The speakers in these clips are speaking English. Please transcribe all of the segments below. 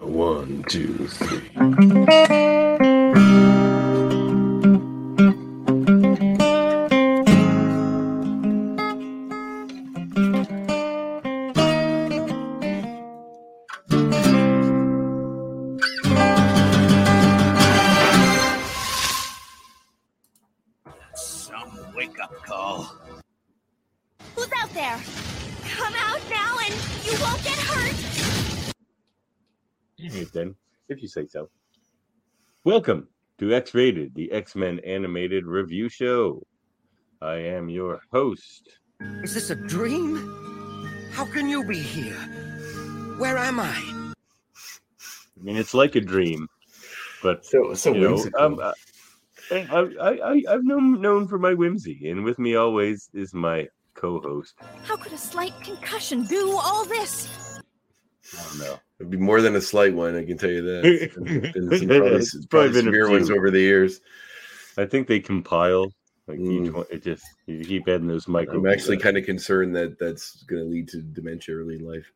One, two, three. Welcome to X Rated, the X Men animated review show. I am your host. Is this a dream? How can you be here? Where am I? I mean, it's like a dream, but So so you know, whimsical. um, I, I, I, I, I've known known for my whimsy, and with me always is my co-host. How could a slight concussion do all this? I don't know. It'd be more than a slight one, I can tell you that. It's been, been some probably, It's probably probably been severe ones over the years. I think they compile like each Mm. one. It just you keep adding those micro. I'm actually kind of concerned that that's going to lead to dementia early in life.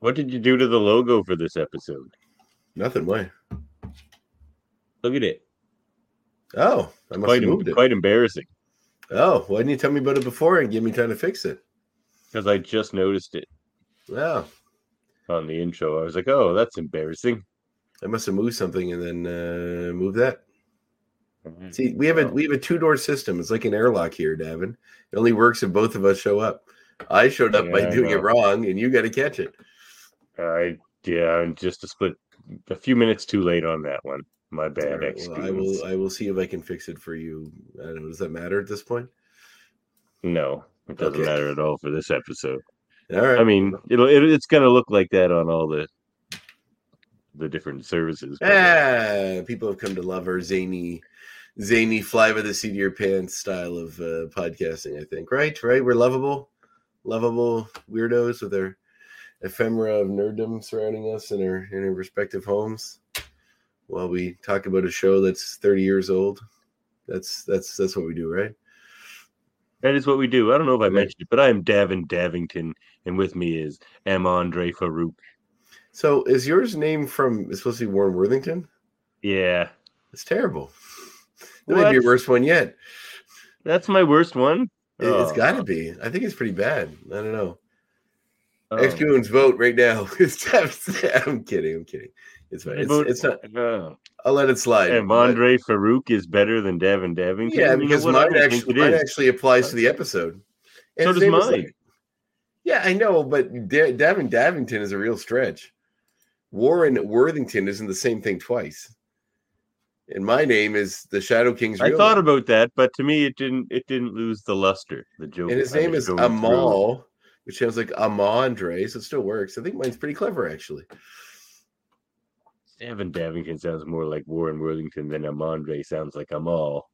What did you do to the logo for this episode? Nothing. Why? Look at it. Oh, I must Quite, have moved it. quite embarrassing Oh, why didn't you tell me about it before and give me time to fix it? because I just noticed it Wow, on the intro. I was like, "Oh, that's embarrassing." I must have moved something and then uh, moved that. See, we have a we have a two door system. It's like an airlock here, Davan. It only works if both of us show up. I showed up Yeah, by doing it wrong, and you got to catch it. I yeah, I'm just a split, a few minutes too late on that one. My bad. right, well, I will. I will see if I can fix it for you. I don't know. Does that matter at this point? No, it doesn't Okay. matter at all for this episode. All right. I mean, it'll it, it's gonna look like that on all the the different services. ah, people have come to love our zany, zany fly by the seat of your pants style of uh, podcasting. I think. Right. Right. We're lovable, lovable weirdos with our ephemera of nerddom surrounding us in our in our respective homes, while we talk about a show that's thirty years old. That's that's that's what we do, right? That is what we do. I don't know if I mentioned it, but I am Davan Davington, and with me is M. Andre Farouk. So, is yours name from? It's supposed to be Warren Worthington. Yeah, It's terrible. That might be your worst one yet. that's my worst one. It, has Oh, got to be. I think it's pretty bad. I don't know. oh. X Goons vote right now. I'm kidding. I'm kidding. It's fine. It's, vote- it's not. Oh. I'll let it slide. And but- Farouk is better than Davan Davington. yeah, because? Mine actually, mine actually applies to the episode. And So does mine. like- yeah, I know, but da- Davan Davington is a real stretch. Warren Worthington isn't the same thing twice. And my name is the Shadow King's. I thought name. about that, but to me, it didn't. It didn't lose the luster. The joke. and his name is going through. Amal, which sounds like Amandre, so it still works. I think mine's pretty clever, actually. Davan Davington sounds more like Warren Worthington than Amandre sounds like Amal.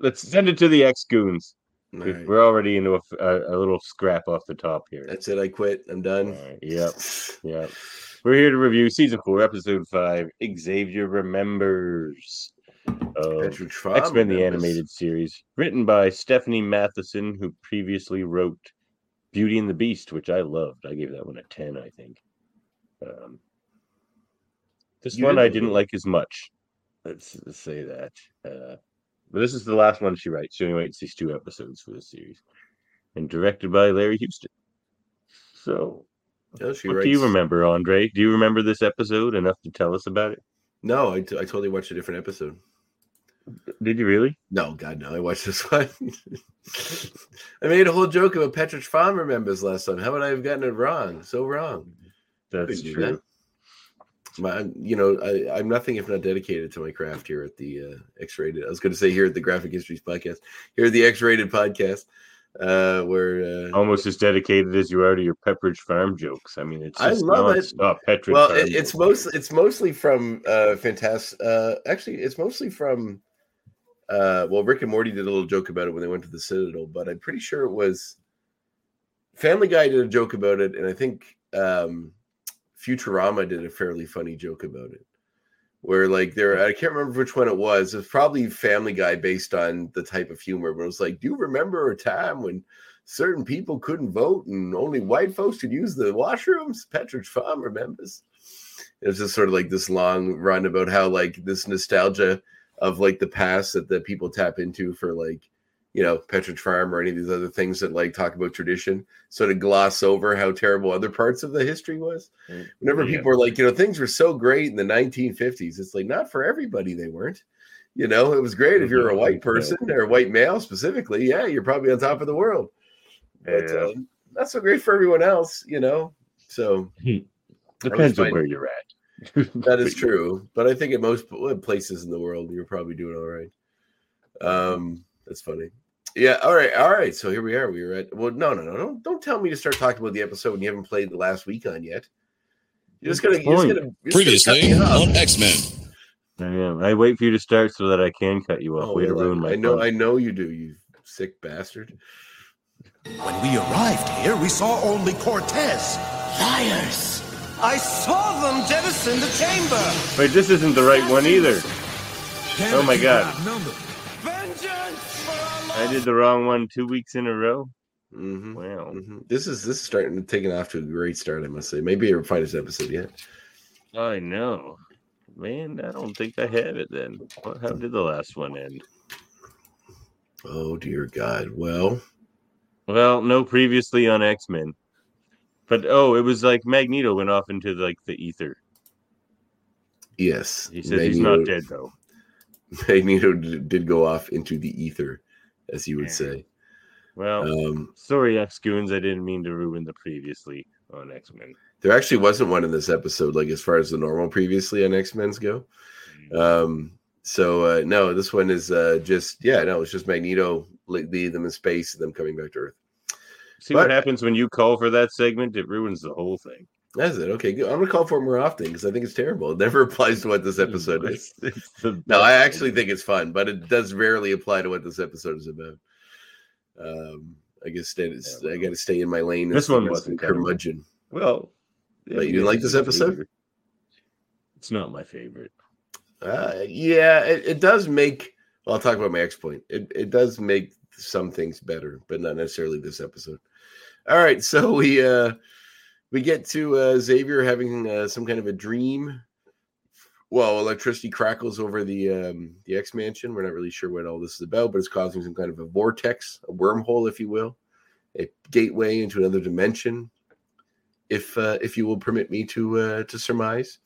Let's send it to the X Goons. Right. We're already into a little scrap off the top here. That's it. I quit. I'm done. Alright, yep. Yep. We're here to review season four, episode five. Xavier remembers. Of Patrick Schwab X Men the animated series, written by Stephanie Matheson, who previously wrote Beauty and the Beast, which I loved. I gave that one a ten, I think. Um, this You one did I didn't like as much. Let's, let's say that. Uh, but this is the last one she writes. She only writes these two episodes for this series, and directed by Larry Houston. So, she what do you remember, Andre? Do you remember this episode enough to tell us about it? No, I, t- I totally watched a different episode. Did you really? No, God, no. I watched this one. I made a whole joke about Pepperidge Farm remembers last time. How would I have gotten it wrong? So wrong. That's true. that. My, you know, I, I'm nothing if not dedicated to my craft here at the uh, X-rated. I was going to say here at the Graphic Histories podcast, here at the X-rated podcast, uh, where uh, almost as dedicated as you are to your Pepperidge Farm jokes. I mean, it's I love it. nonstop Pepperidge well, Farm it, it's mostly it's mostly from uh, fantastic. Uh, actually, it's mostly from. Uh, well, Rick and Morty did a little joke about it when they went to the Citadel, but I'm pretty sure it was Family Guy did a joke about it, and I think um, Futurama did a fairly funny joke about it. Where like there, I can't remember which one it was. It's probably Family Guy based on the type of humor. But it was like, do you remember a time when certain people couldn't vote and only white folks could use the washrooms? Pepperidge Farm remembers. It was just sort of like this long run about how like this nostalgia of like the past that that people tap into for like you know Pepperidge Farm or any of these other things that like talk about tradition, sort of gloss over how terrible other parts of the history was. Mm, Whenever yeah. people are like, you know, things were so great in the 1950s, it's like not for everybody. They weren't. You know, it was great if you're a Mhm, white person or a white male specifically. Yeah, you're probably on top of the world. But Yeah. uh, not so great for everyone else. You know, so Depends on where you're at. that is true. But I think at most places in the world, you're probably doing all right. Um, that's funny. Yeah. All right. All right. So here we are. We were at. Well, no, no, no, no. Don't tell me to start talking about the episode when you haven't played the last week on yet. You're just gonna. You're just gonna you're just gonna Previously cut me off. on X Men. I am. I wait for you to start so that I can cut you off. Oh, Way to ruin my I know. fun. I know you do. You sick bastard. When we arrived here, we saw only Cortez. Liars! I saw them jettison the chamber! Wait, this isn't the right one either. Oh my god. Vengeance for our I did the wrong one two weeks in a row. hmm Wow. This is this is starting to take off to a great start. I must say. Maybe our finest episode yet. I know. Man, I don't think I have it then. How did the last one end? Oh dear God. Well, Well, no, previously on X Men. But oh, it was like Magneto went off into like the ether. yes. He says he's not dead though. Magneto did go off into the ether, as you would say. Well, Um, sorry, X Goons. I didn't mean to ruin the previously on X Men. there actually wasn't one in this episode, like as far as the normal previously on X Men's go. Um, so uh, no, this one is uh, just yeah, no, it's just Magneto le- leading them in space and them coming back to Earth. See what happens when you call for that segment? It ruins the whole thing. That's it. Okay, good. I'm gonna call for it more often because I think it's terrible. It never applies to what this episode is. It's- it's the No, I actually think it's fun, but it does rarely apply to what this episode is about. Um, I guess that is, Yeah, I got to stay in my lane. this one wasn't curmudgeon. Well, But you didn't like this episode? It's not my favorite. Uh, yeah, it, it does make. Well, I'll talk about my X point. It it does make some things better, but not necessarily this episode. All right, so we uh we get to uh, Xavier having uh, some kind of a dream. Well, electricity crackles over the um, the X mansion. We're not really sure what all this is about, but it's causing some kind of a vortex, a wormhole, if you will, a gateway into another dimension. If uh, if you will permit me to uh, to surmise.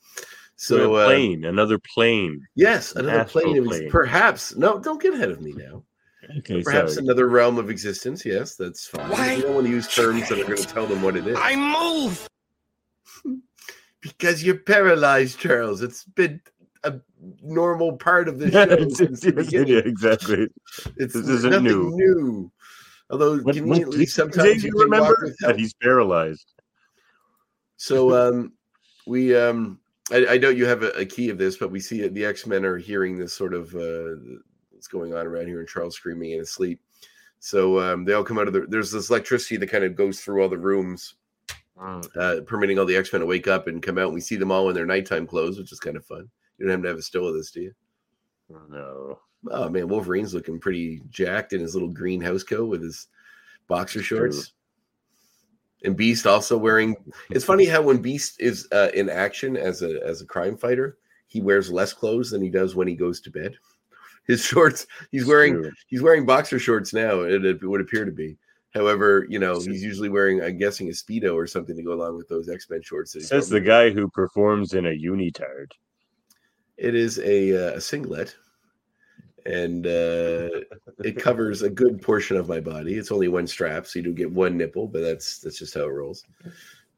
So So a uh, plane, another plane. Yes, another astral plane plane. perhaps. No, don't get ahead of me now. Okay, Perhaps sorry. another realm of existence. Yes, that's fine. Why? You don't want to use terms that are going to tell them what it is. I move! Because you're paralyzed, Charles. It's been a normal part of the Yeah, show it's- since the it's- beginning. yeah, exactly. It's this isn't nothing new. new. Although What, what, conveniently, did sometimes you you can walk remember that he's paralyzed? So um we um I, I know you have a, a key of this, but we see the X Men are hearing this sort of uh what's going on around here, and Charles screaming in his sleep. So um they all come out of the there's this electricity that kind of goes through all the rooms, uh permitting all the X Men to wake up and come out. And we see them all in their nighttime clothes, which is kind of fun. You don't have to have a still of this, do you? No. Oh man, Wolverine's looking pretty jacked in his little green house coat with his boxer shorts. And Beast also wearing. It's funny how when Beast is uh, in action as a as a crime fighter, he wears less clothes than he does when he goes to bed. His shorts, he's wearing True. he's wearing boxer shorts now. It, it would appear to be. However, you know he's usually wearing, I'm guessing, a speedo or something to go along with those X Men shorts. that Says the guy who performs in a unitard. It is a, uh, a singlet, and uh, it covers a good portion of my body. It's only one strap, so you do get one nipple, but that's that's just how it rolls.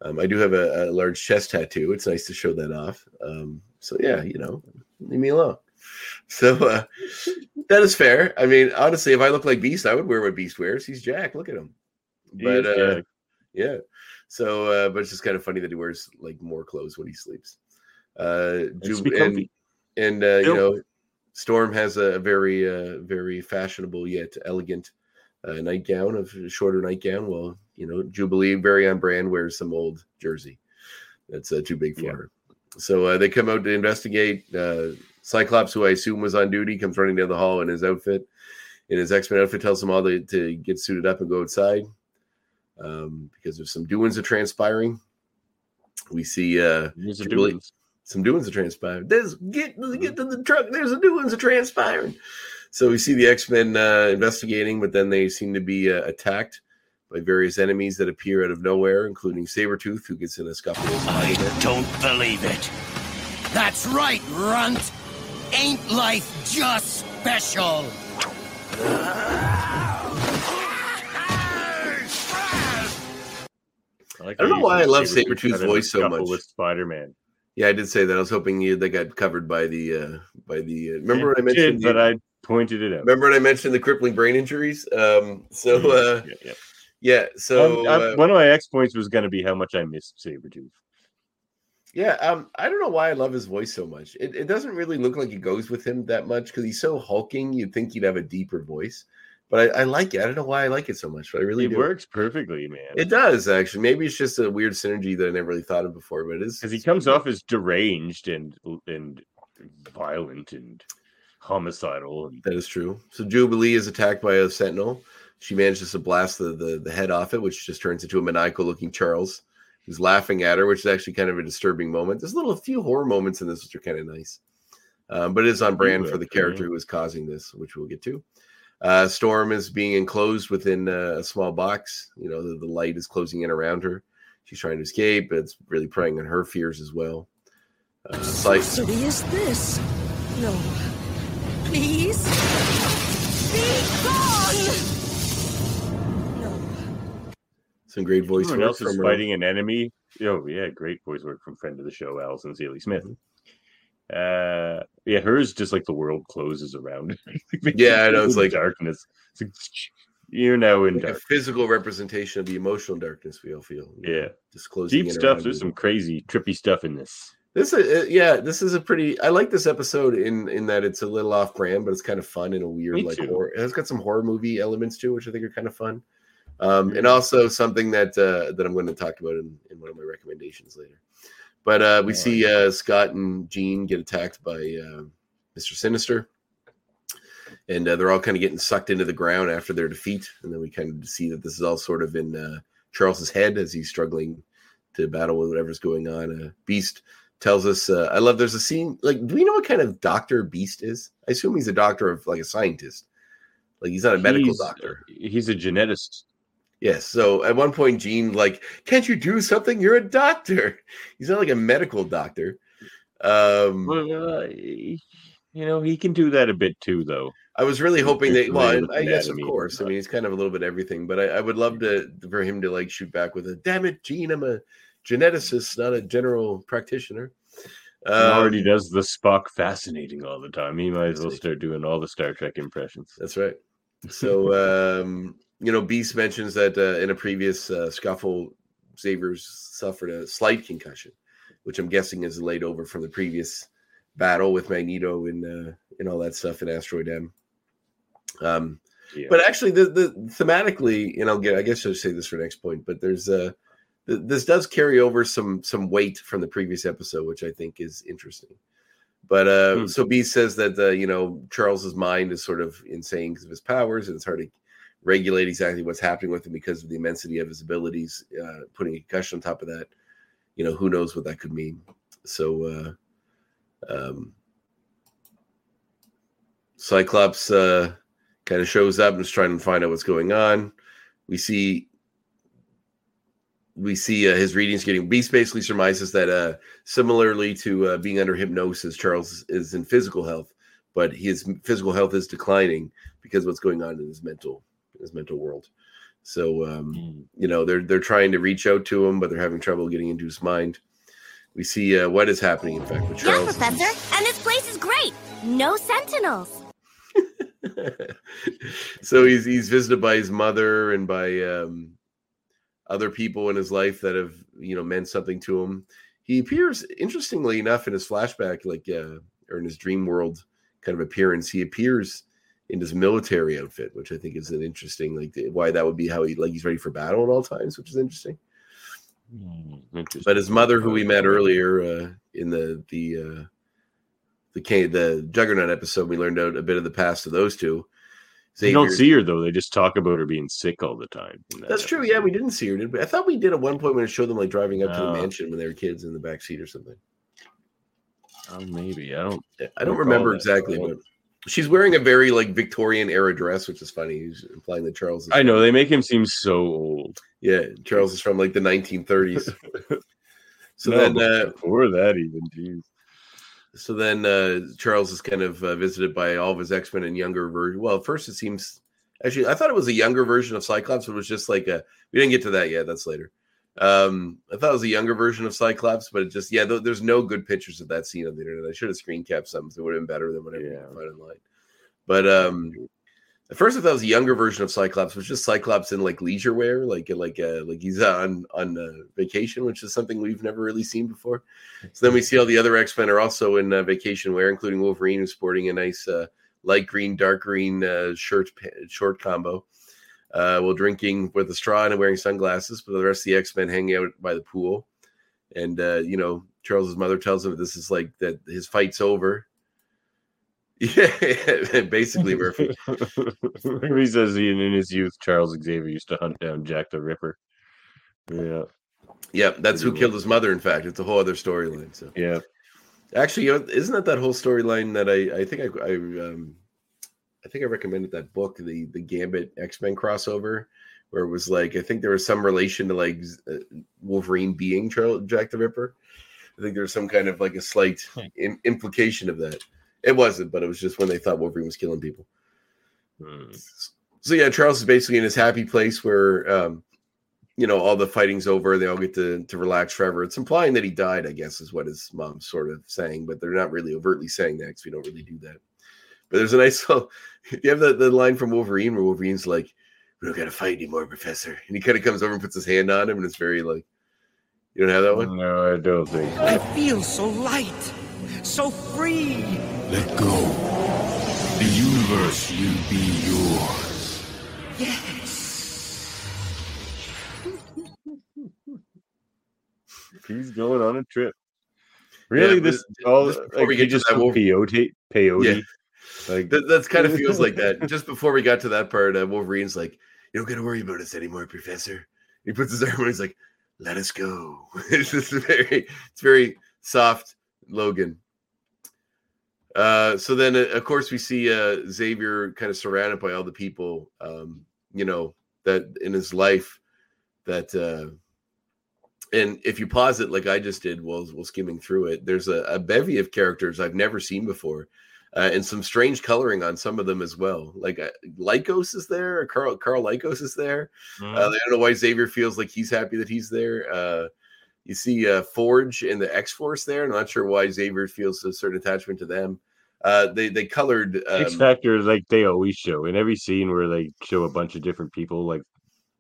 Um, I do have a, a large chest tattoo. It's nice to show that off. Um, so yeah, you know, leave me alone. So uh, that is fair. I mean, honestly, if I look like Beast, I would wear what Beast wears. He's Jack. Look at him. He But uh, yeah. So, uh, but it's just kind of funny that he wears like more clothes when he sleeps. Uh, Ju- and, and uh, you know, Storm has a very, uh, very fashionable yet elegant uh, nightgown of shorter nightgown. Well, you know, Jubilee, very on brand, wears some old jersey. That's uh, too big for Yeah. her. So uh, they come out to investigate. Uh, Cyclops, who I assume was on duty, comes running down the hall in his outfit. In his X Men outfit, tells them all to, to get suited up and go outside um, because there's some doings are transpiring. We see uh, Jubilee- dude. some doings are transpiring. There's get get to the truck. There's a doings are transpiring. So we see the X Men uh, investigating, but then they seem to be uh, attacked by various enemies that appear out of nowhere, including Sabretooth, who gets in a scuffle. with I don't believe it. That's right, Runt. Ain't life just special? like I don't know why I love Sabretooth Sabretooth's got in a voice so much. With Spider-Man. Yeah, I did say that. I was hoping you they got covered by the uh by the. Uh, remember Yeah, when I it did, mentioned? but I pointed it out. remember when I mentioned the crippling brain injuries? Um. So uh, yeah, yeah. yeah. So Um, uh, one of my X points was going to be how much I missed Sabretooth. Yeah, um, I don't know why I love his voice so much. It, it doesn't really look like it goes with him that much because he's so hulking. You'd think he'd have a deeper voice, but I, I like it. I don't know why I like it so much, but I really It do. works perfectly, man. It does actually. Maybe it's just a weird synergy that I never really thought of before, but it is because he comes off as deranged and and violent and homicidal and That is true. So Jubilee is attacked by a sentinel. She manages to blast the, the, the head off it, which just turns into a maniacal looking Charles who's laughing at her, which is actually kind of a disturbing moment. There's a little a few horror moments in this which are kind of nice. Um, but it is on brand for the character who is causing this, which we'll get to. Uh, Storm is being enclosed within uh, a small box. You know, the, the light is closing in around her. She's trying to escape. but It's really preying on her fears as well. Uh, Cy- Sorcery is this? No. Some great voice everyone work else is fighting an enemy. Oh yeah, great voice work from friend of the show, Alison Sealy-Smith. Uh, yeah, hers just like the world closes around. Yeah, I know, it's like- darkness. It's like, you're now in Like a physical representation of the emotional darkness we all feel. Yeah, just deep stuff. There's some crazy, trippy stuff in this. This is uh, yeah, this is a pretty. I like this episode in in that it's a little off brand, but it's kind of fun in a weird Me like too. horror. It's got some horror movie elements too, which I think are kind of fun. Um, and also something that uh, that I'm going to talk about in, in one of my recommendations later. But uh, we see uh, Scott and Jean get attacked by uh, Mr. Sinister, and uh, they're all kind of getting sucked into the ground after their defeat. And then we kind of see that this is all sort of in uh, Charles's head as he's struggling to battle with whatever's going on. Uh, Beast tells us, uh, I love. There's a scene like, do we know what kind of doctor Beast is? I assume he's a doctor of like a scientist. Like he's not a medical He's- doctor. He's a geneticist. Yes. So at one point, Jean like, can't you do something? You're a doctor. He's not like a medical doctor. Um, Well, uh, you know, he can do that a bit too, though. I was really hoping that. Well, with I guess of course. I mean, he's kind of a little bit everything, but I, I would love to for him to like shoot back with a "Damn it, Jean! I'm a geneticist, not a general practitioner." He already Um, does the Spock fascinating all the time. He might as well start doing all the Star Trek impressions. That's right. So, um, you know, Beast mentions that uh, in a previous uh, scuffle, Xavier's suffered a slight concussion, which I'm guessing is laid over from the previous battle with Magneto and uh, and all that stuff in Asteroid M. Um, Yeah. but actually, the the thematically, and I'll get, I guess I'll say this for next point, but there's uh th- this does carry over some some weight from the previous episode, which I think is interesting. But uh, Hmm. so B says that uh, you know Charles's mind is sort of insane because of his powers, and it's hard to regulate exactly what's happening with him because of the immensity of his abilities. Uh, putting a concussion on top of that, you know, who knows what that could mean. So, uh, um, Cyclops uh, kind of shows up and is trying to find out what's going on. We see we see uh, his readings getting beast basically surmises that uh similarly to uh, being under hypnosis charles is in physical health but his physical health is declining because what's going on in his mental his mental world so um Mm. you know they're they're trying to reach out to him but they're having trouble getting into his mind we see uh, what is happening in fact with Yeah, Professor. And this place is great. No sentinels. so he's he's visited by his mother and by um, other people in his life that have you know meant something to him. He appears interestingly enough in his flashback, like uh, or in his dream world kind of appearance. He appears in his military outfit, which I think is an interesting like why that would be how he like he's ready for battle at all times, which is interesting. Mm, interesting. But his mother, who we met earlier uh, in the the uh, the K, the Juggernaut episode, we learned out a bit of the past of those two. You don't see her though; they just talk about her being sick all the time. that That's true. Yeah, we didn't see her, did we? I thought we did at one point when it showed them like driving up to the mansion when they were kids in the back seat or something. Oh, maybe I don't. I don't remember exactly, but she's wearing a very like Victorian era dress, which is funny. He's implying that Charles. Is I know they make him seem so old. Yeah, Charles is from like the 1930s. so No, then, uh, before that, even geez. so then uh, Charles is kind of uh, visited by all of his X Men and younger version. Well, at first it seems actually I thought it was a younger version of Cyclops. But it was just like a we didn't get to that yet. That's later. Um, I thought it was a younger version of Cyclops, but it just yeah, th- there's no good pictures of that scene on the internet. I should have screen capped some, so it would have been better than whatever you Yeah. can find online. But um, at first I thought it was a younger version of Cyclops, which is Cyclops in like leisure wear, like like uh, like he's on on uh, vacation, which is something we've never really seen before. So then we see all the other X Men are also in uh, vacation wear, including Wolverine, who's sporting a nice uh, light green, dark green uh, shirt short combo. Uh, while drinking with a straw and wearing sunglasses, but the rest of the X Men hanging out by the pool. And uh, you know, Charles's mother tells him this is like that his fight's over. Yeah, basically, Murphy. he says he, in his youth, Charles Xavier used to hunt down Jack the Ripper. Yeah, Yeah, that's who killed his mother. In fact, it's a whole other storyline. So yeah. actually, you know, isn't that that whole storyline that I I think I I um I think I recommended that book, the the Gambit X Men crossover, where it was like I think there was some relation to like uh, Wolverine being Jack the Ripper. I think there was some kind of like a slight im- implication of that. It wasn't, but it was just when they thought Wolverine was killing people. Hmm. So yeah, Charles is basically in his happy place where um, you know all the fighting's over. They all get to to relax forever. It's implying that he died, I guess, is what his mom's sort of saying, but they're not really overtly saying that because we don't really do that. But there's a nice little. You have the, the line from Wolverine where Wolverine's like, "We don't got to fight anymore, Professor," and he kind of comes over and puts his hand on him, and it's very like, you don't have that one. No, I don't think. I feel so light, so free. Let go. The universe will be yours. Yes. He's going on a trip. Really, Yeah, this but all just before like, we he get just that, peyote, peyote. Yeah. Like That that's kind of feels like that. Just before we got to that part, uh, Wolverine's like, "You don't got to worry about us anymore, Professor." He puts his arm and he's like, "Let us go." it's just very, it's very soft, Logan. Uh, so then, uh, of course, we see uh, Xavier kind of surrounded by all the people, um, you know, that in his life that. Uh, and if you pause it like I just did while, while skimming through it, there's a, a bevy of characters I've never seen before uh, and some strange coloring on some of them as well. Like uh, Lykos is there, Karl Karl Lykos is there. Mm. Uh, I don't know why Xavier feels like he's happy that he's there. Uh, you see uh, Forge and the X Force there. I'm not sure why Xavier feels a certain attachment to them. Uh, they they colored X um, Factor, like they always show in every scene where they show a bunch of different people like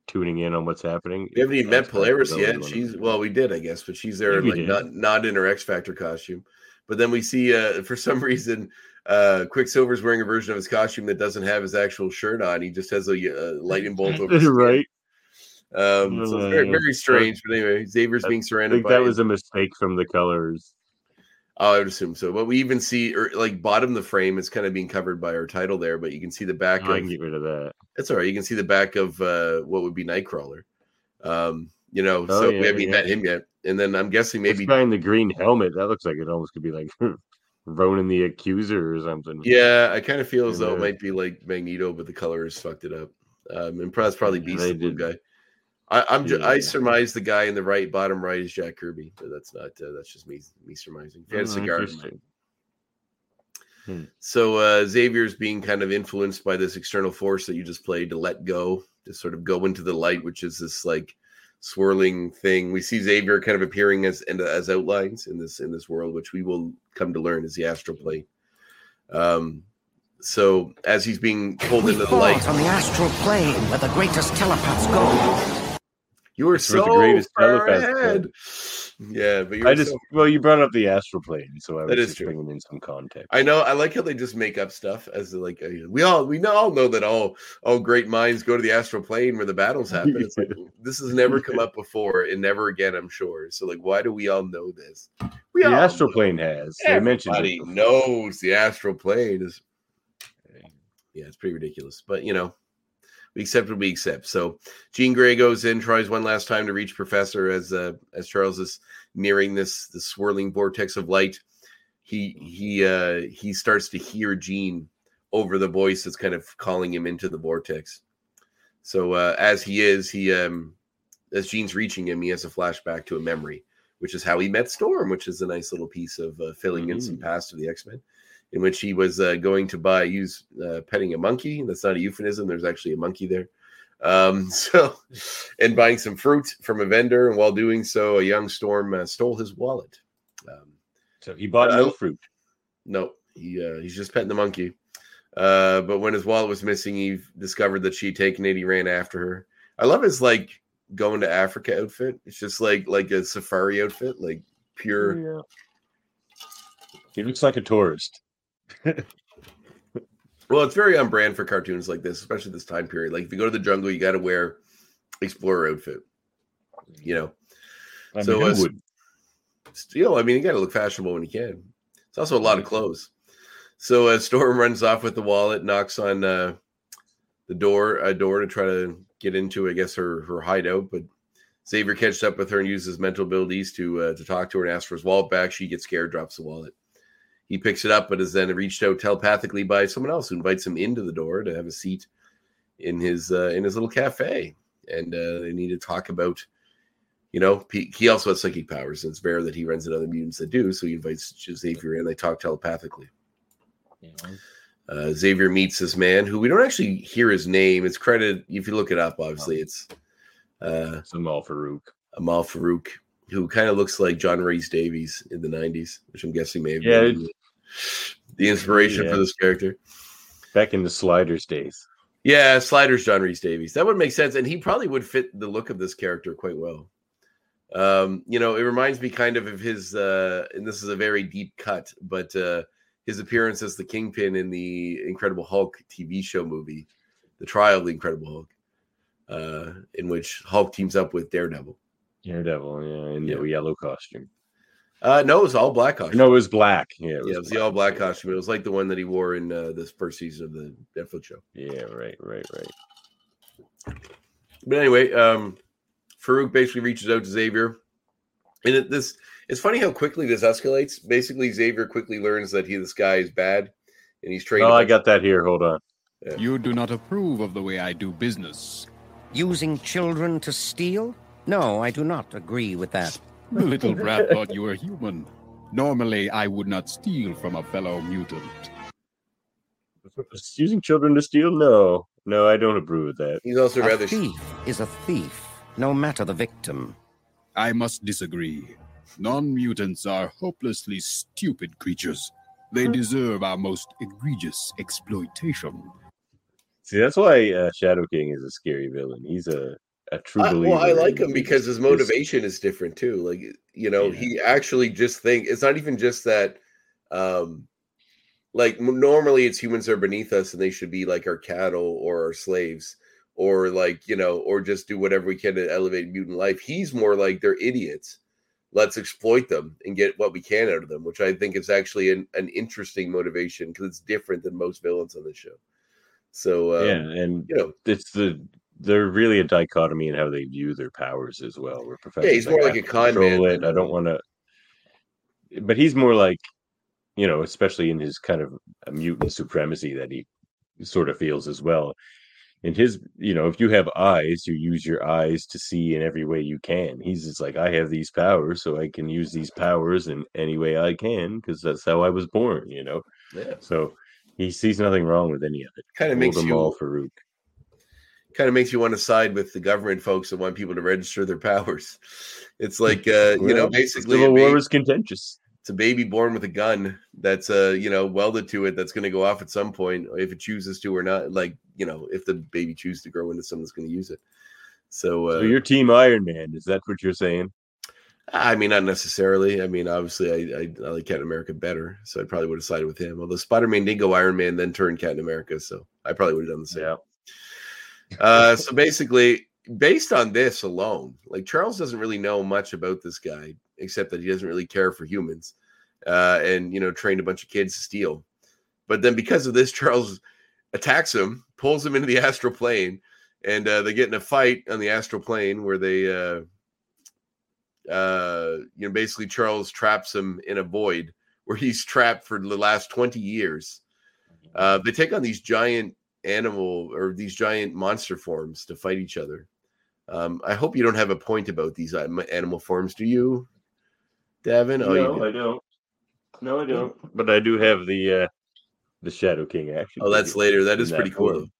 tuning in on what's happening. We haven't even met Polaris yet. She's well, we did, I guess, but she's there like not not in her X Factor costume. But then we see uh for some reason uh Quicksilver's wearing a version of his costume that doesn't have his actual shirt on. He just has a uh, lightning bolt over his right. Um so it's very, very strange. But anyway, Xavier's I being I surrounded think by that was a mistake from the colors. Oh, I would assume so. But we even see or like bottom of the frame is kind of being covered by our title there, but you can see the back I of can get rid of that. That's all right. You can see the back of uh, what would be Nightcrawler. Um, you know, Oh, so yeah, we haven't yeah. met him yet. And then I'm guessing Maybe this the green helmet. That looks like it almost could be like Ronan the Accuser or something. yeah, I kind of feel as though it might be like Magneto, but the colors fucked it up. Um, and pro- that's probably Yeah, Beast, the blue guy. I, I'm ju- I surmise the guy in the right bottom right is Jack Kirby, but that's not. Uh, that's just me me surmising. If you had a Oh, cigar in interesting. So uh, Xavier's being kind of influenced by this external force that you just played to let go, to sort of go into the light, which is this like swirling thing. We see Xavier kind of appearing as and as outlines in this in this world, which we will come to learn is the astral plane. Um, so as he's being pulled We into the light, on the astral plane where the greatest telepaths go. You were so the greatest far ahead. Yeah, but you I just so well, you brought up the astral plane, so I was That is just true. bringing in some context. I know. I like how they just make up stuff as like uh, we all we all know that all all great minds go to the astral plane where the battles happen. It's like this has never come up before and never again. I'm sure. So like, why do we all know this? We the all astral plane has. They mentioned Everybody it. knows the astral plane is. Yeah, it's pretty ridiculous, but you know, we accept what we accept. So Jean Grey goes in, tries one last time to reach Professor as uh, as Charles is nearing this this swirling vortex of light. he he uh he starts to hear Jean over the voice that's kind of calling him into the vortex. So uh as he is, he um as Jean's reaching him, he has a flashback to a memory, which is how he met Storm, which is a nice little piece of uh, filling in some Mm. past of the X Men, in which he was uh, going to buy use uh, petting a monkey. That's not a euphemism. There's actually a monkey there. Um, so, and buying some fruit from a vendor, and while doing so, a young Storm uh, stole his wallet. Um, So he bought Uh, no fruit. no, he uh, he's just petting the monkey. Uh, but when his wallet was missing, he discovered that she'd taken it. He ran after her. I love his like going to Africa outfit. It's just like like a safari outfit, like pure. He looks like a tourist. Well, it's very on brand for cartoons like this, especially this time period. Like if you go to the jungle, you got to wear explorer outfit. You know, I So, mean, who uh, would? still, I mean, you got to look fashionable when you can. It's also a lot of clothes. So uh, Storm runs off with the wallet, knocks on uh, the door, a door to try to get into, I guess, her her hideout. But Xavier catches up with her and uses mental abilities to uh, to talk to her and ask for his wallet back. She gets scared, drops the wallet. He picks it up, but is then reached out telepathically by someone else who invites him into the door to have a seat in his uh, in his little cafe, and uh, they need to talk about you know, he, also has psychic powers, and it's rare that he runs into other mutants that do. So he invites Xavier in. They talk telepathically. Uh, Xavier meets this man who we don't actually hear his name. It's credited if you look it up. Obviously, it's uh, Samal Farouk. Amal Farouk, who kind of looks like John Rhys Davies in the '90s, which I'm guessing may have Yeah, been the inspiration yeah. for this character. Back in the Sliders days. Yeah, Sliders John Rhys Davies. That would make sense, and he probably would fit the look of this character quite well. Um, you know, it reminds me kind of of his, uh, and this is a very deep cut, but uh, his appearance as the Kingpin in the Incredible Hulk TV show movie, The Trial of the Incredible Hulk, uh, in which Hulk teams up with Daredevil. Daredevil, yeah, in Yeah. the yellow costume. Uh, no, it was all black costume. No, it was black. Yeah, it was yeah, it was the all black costume. It was like the one that he wore in uh, this first season of the Netflix show. Yeah, right, right, right. But anyway, um, Farouk basically reaches out to Xavier, and it, this it's funny how quickly this escalates. Basically, Xavier quickly learns that he this guy is bad, and he's trained. Oh, a I bunch- got that here. Hold on. You do not approve of the way I do business. Using children to steal? No, I do not agree with that. The little brat thought you were human. Normally, I would not steal from a fellow mutant. Using children to steal? No, no, I don't approve of that. He's also A rather. thief is a thief, no matter the victim. I must disagree. Non mutants are hopelessly stupid creatures. They deserve our most egregious exploitation. See, that's why uh, Shadow King is a scary villain. He's a a true I, well, I like him because his motivation is different too. Like you know, Yeah. he actually just think it's not even just that. um Like normally, it's humans are beneath us, and they should be like our cattle or our slaves, or like you know, or just do whatever we can to elevate mutant life. He's more like they're idiots. Let's exploit them and get what we can out of them, which I think is actually an, an interesting motivation because it's different than most villains on the show. So um, yeah, and you know, it's the they're really a dichotomy in how they view their powers as well. Where professors he's more like a con man It. I don't want to, but he's more like, you know, especially in his kind of a mutant supremacy that he sort of feels as well. In his, you know, if you have eyes, you use your eyes to see in every way you can. He's just like, I have these powers, so I can use these powers in any way I can because that's how I was born. You know, yeah, so he sees nothing wrong with any of it. kind of makes them you all Farouk. Kind of makes you want to side with the government folks that want people to register their powers. It's like uh, you know, basically the War was contentious. it's a baby born with a gun that's uh, you know, welded to it that's going to go off at some point if it chooses to or not. Like you know, if the baby chooses to grow into someone that's going to use it. So, uh, So you're Team Iron Man. Is that what you're saying? I mean, not necessarily. I mean, obviously, I, I, I like Captain America better, so I probably would have sided with him. Although Spider Man did go Iron Man, then turned Captain America, so I probably would have done the same. Yeah. Uh, so basically, based on this alone, like Charles doesn't really know much about this guy except that he doesn't really care for humans, uh, and you know, trained a bunch of kids to steal. But then because of this, Charles attacks him, pulls him into the astral plane, and uh, they get in a fight on the astral plane where they, uh, uh, you know, basically Charles traps him in a void where he's trapped for the last 20 years. Uh, they take on these giant animal or these giant monster forms to fight each other. Um, I hope you don't have a point about these uh, animal forms, do you, Davan? Oh, no, do. I don't. No, I don't. But I do have the uh the Shadow King action. oh, that's later. That is pretty cool. form.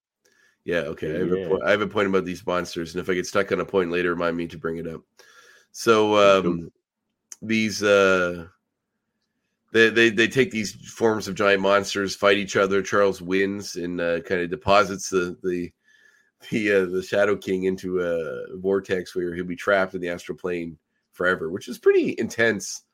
Yeah, okay. I have, Yeah. point, I have a point about these monsters, and if I get stuck on a point later, remind me to bring it up. So um, these uh, they, they they take these forms of giant monsters, fight each other. Charles wins and uh, kind of deposits the the the uh, the Shadow King into a vortex where he'll be trapped in the astral plane forever, which is pretty intense.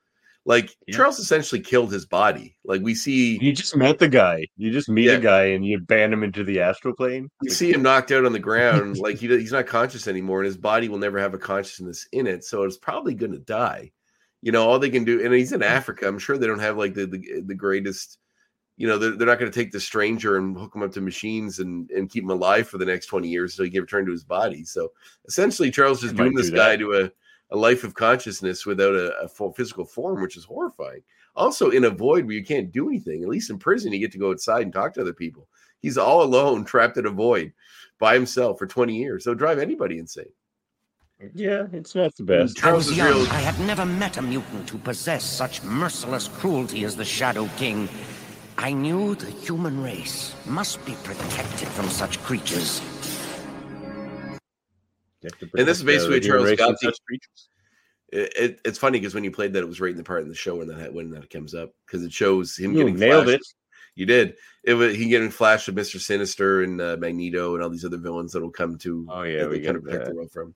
Like Yeah. Charles essentially killed his body. Like we see You just met the guy. You just meet Yeah. a guy and you ban him into the astral plane. you see him knocked out on the ground, like he he's not conscious anymore, and his body will never have a consciousness in it, so it's probably going to die. You know, all they can do, and he's in Africa. I'm sure they don't have like the the, the greatest. You know, they're, they're not going to take the stranger and hook him up to machines and, and keep him alive for the next 20 years until he can return to his body. So essentially, Charles is doomed this do guy to a, a life of consciousness without a, a full physical form, which is horrifying. Also, in a void where you can't do anything, at least in prison, you get to go outside and talk to other people. He's all alone, trapped in a void by himself for 20 years. So drive anybody insane. Yeah, it's not the best. I Charles was young. I had never met a mutant who possessed such merciless cruelty as the Shadow King. I knew the human race must be protected from such creatures. You And this is protect, uh, basically the Charles human race such creatures. It, it, it's funny because when you played that, it was right in the part in the show when that when that comes up because it shows him You getting nailed flashed. it. You did. It was he getting flashed of Mister Sinister and uh, Magneto and all these other villains that will come to. Oh yeah, that we they kind got of protect that. the world from.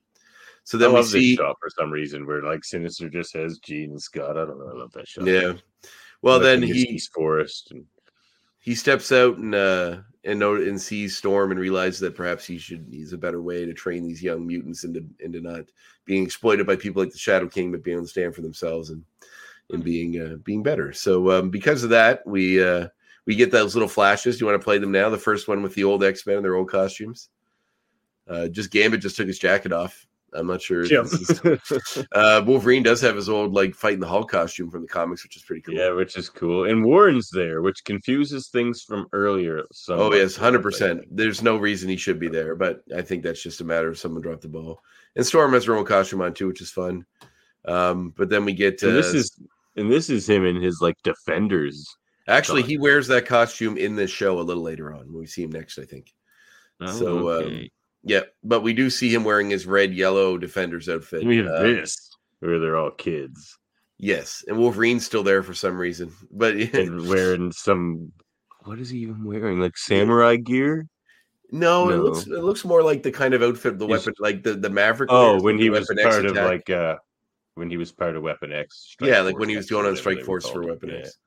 So I then we love see, this shot for some reason where like Sinister just has Jean and Scott. I don't know. I love that shot. yeah. Well, then he East Forest and he steps out and uh and and sees Storm and realizes that perhaps he should he's a better way to train these young mutants into into not being exploited by people like the Shadow King, but being able to stand for themselves and and being uh, being better. So um, because of that, we uh, we get those little flashes. Do you want to play them now? The first one with the old X Men in their old costumes. Uh, just Gambit just took his jacket off. I'm not sure. yeah. is- uh, Wolverine does have his old like fighting the Hulk costume from the comics, which is pretty cool. yeah, which is cool. And Warren's there, which confuses things from earlier. Oh yes, hundred percent. There's no reason he should be there, but I think that's just a matter of someone dropped the ball. And Storm has her own costume on too, which is fun. Um, but then we get uh, And this is and this is him in his like defenders. actually he wears that costume in this show a little later on when we see him next, I think. So, um, okay. Yeah, but we do see him wearing his red yellow defender's outfit. we have Uh, this where they're all kids Yes, and Wolverine's still there for some reason, but and wearing some. What is he even wearing? Like samurai gear? no, it looks it looks more like the kind of outfit the He's- weapon, like the the Maverick. Oh, when he was Weapon X part of attack. like uh when he was part of Weapon X. Strike yeah, like when he was going on strike force for. Weapon Yeah. X.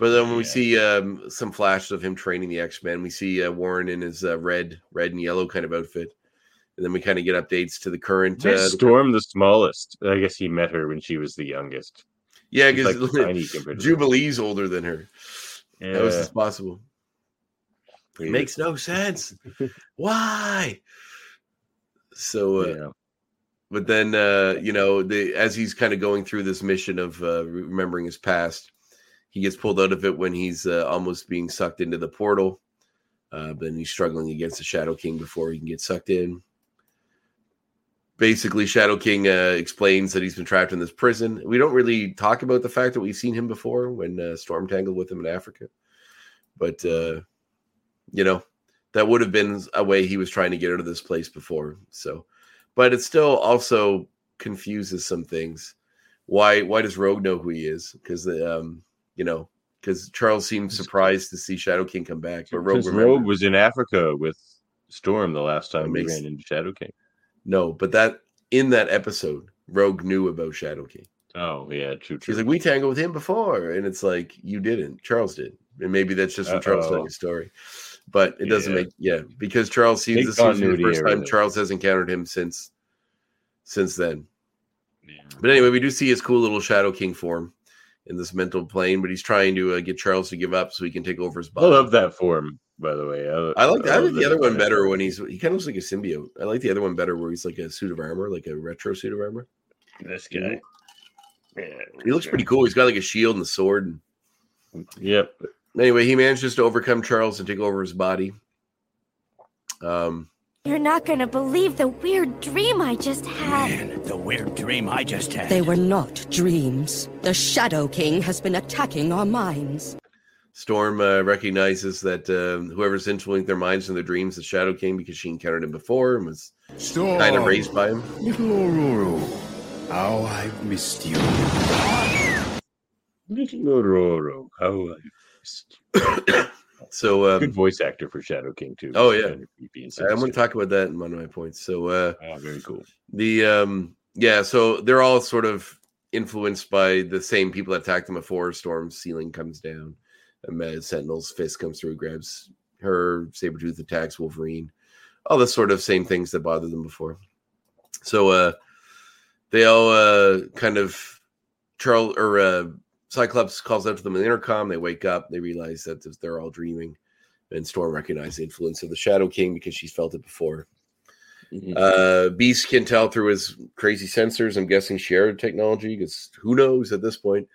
But then when we Yeah. see um, some flashes of him training the X Men, we see uh, Warren in his uh, red, red and yellow kind of outfit, and then we kind of get updates to the current. Uh, Storm the smallest? I guess he met her when she was the youngest. yeah, because like, tiny compared to Jubilee's older than her. Yeah. How is this possible? It makes no sense. Why? So, uh, yeah. but then uh, you know, the as he's kind of going through this mission of uh, remembering his past, he gets pulled out of it when he's uh, almost being sucked into the portal. Uh, then he's struggling against the Shadow King before he can get sucked in. Basically, Shadow King uh, explains that he's been trapped in this prison. We don't really talk about the fact that we've seen him before when uh, Storm tangled with him in Africa, but uh, you know that would have been a way he was trying to get out of this place before. So, but it still also confuses some things. Why? Why does Rogue know who he is? Because um, you know, because Charles seemed surprised to see Shadow King come back, but Rogue, Rogue was in Africa with Storm the last time we ran into Shadow King. no, but that in that episode, Rogue knew about Shadow King. Oh yeah, true. true. She's like, we tangled with him before, and it's like you didn't. Charles did, and maybe that's just from Charles telling a story. But it doesn't Yeah. make yeah because Charles seems Big this is the first time. Charles has encountered him since since then. Yeah. But anyway, we do see his cool little Shadow King form in this mental plane, but he's trying to uh, get Charles to give up so he can take over his body. I love that form, by the way. I like I love like the other one better when he's he kind of looks like a symbiote. I like the other one better where he's like a suit of armor, like a retro suit of armor. this guy. Yeah, He looks pretty cool. He's got like a shield and a sword. And Yep. Anyway, he manages to overcome Charles and take over his body. Um, You're not gonna believe the weird dream I just had. Man, the weird dream I just had. They were not dreams. The Shadow King has been attacking our minds. Storm uh, recognizes that um, whoever's influencing their minds and their dreams is Shadow King because she encountered him before and was Storm. kind of raised by him. Little Aurora, how I've missed you. Little Aurora, how I So, good um, voice actor for Shadow King too. Oh, yeah. kinda creepy and I'm going to talk about that in one of my points. So, uh, Oh, very cool. the um, yeah, so they're all sort of influenced by the same people that attacked them before. Storm's ceiling comes down, and Mad Sentinel's fist comes through, grabs her. Sabretooth attacks Wolverine. All the sort of same things that bothered them before. So, uh, they all uh, kind of Charles or uh, Cyclops calls out to them in the intercom. They wake up. They realize that they're all dreaming. And Storm recognizes the influence of the Shadow King because she's felt it before. Mhm. Uh, Beast can tell through his crazy sensors. I'm guessing shared technology because who knows at this point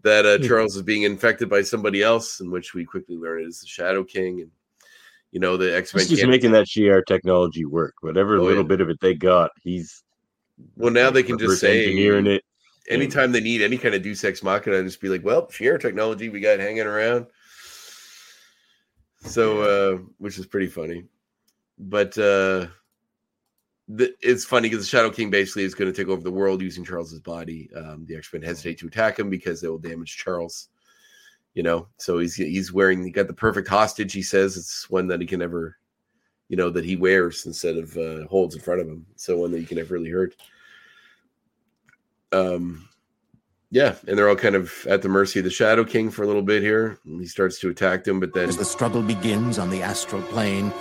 that uh, Hmm. Charles is being infected by somebody else, in which we quickly learn it is the Shadow King, and you know the X Men. He's just making that Shi'ar technology work. Whatever Oh, little yeah. bit of it they got, he's Well, now they can just say engineering it. Anytime they need any kind of Deus Ex Machina, just be like, "Well, Shi'ar technology we got hanging around." So, uh, which is pretty funny, but uh, the, it's funny because the Shadow King basically is going to take over the world using Charles's body. Um, the X Men hesitate to attack him because they will damage Charles. You know, so he's he's wearing he got the perfect hostage. He says it's one that he can never, you know, that he wears instead of uh, holds in front of him. So one that he can never really hurt. Um, yeah, and they're all kind of at the mercy of the Shadow King for a little bit here. He starts to attack them, but then As the struggle begins on the astral plane,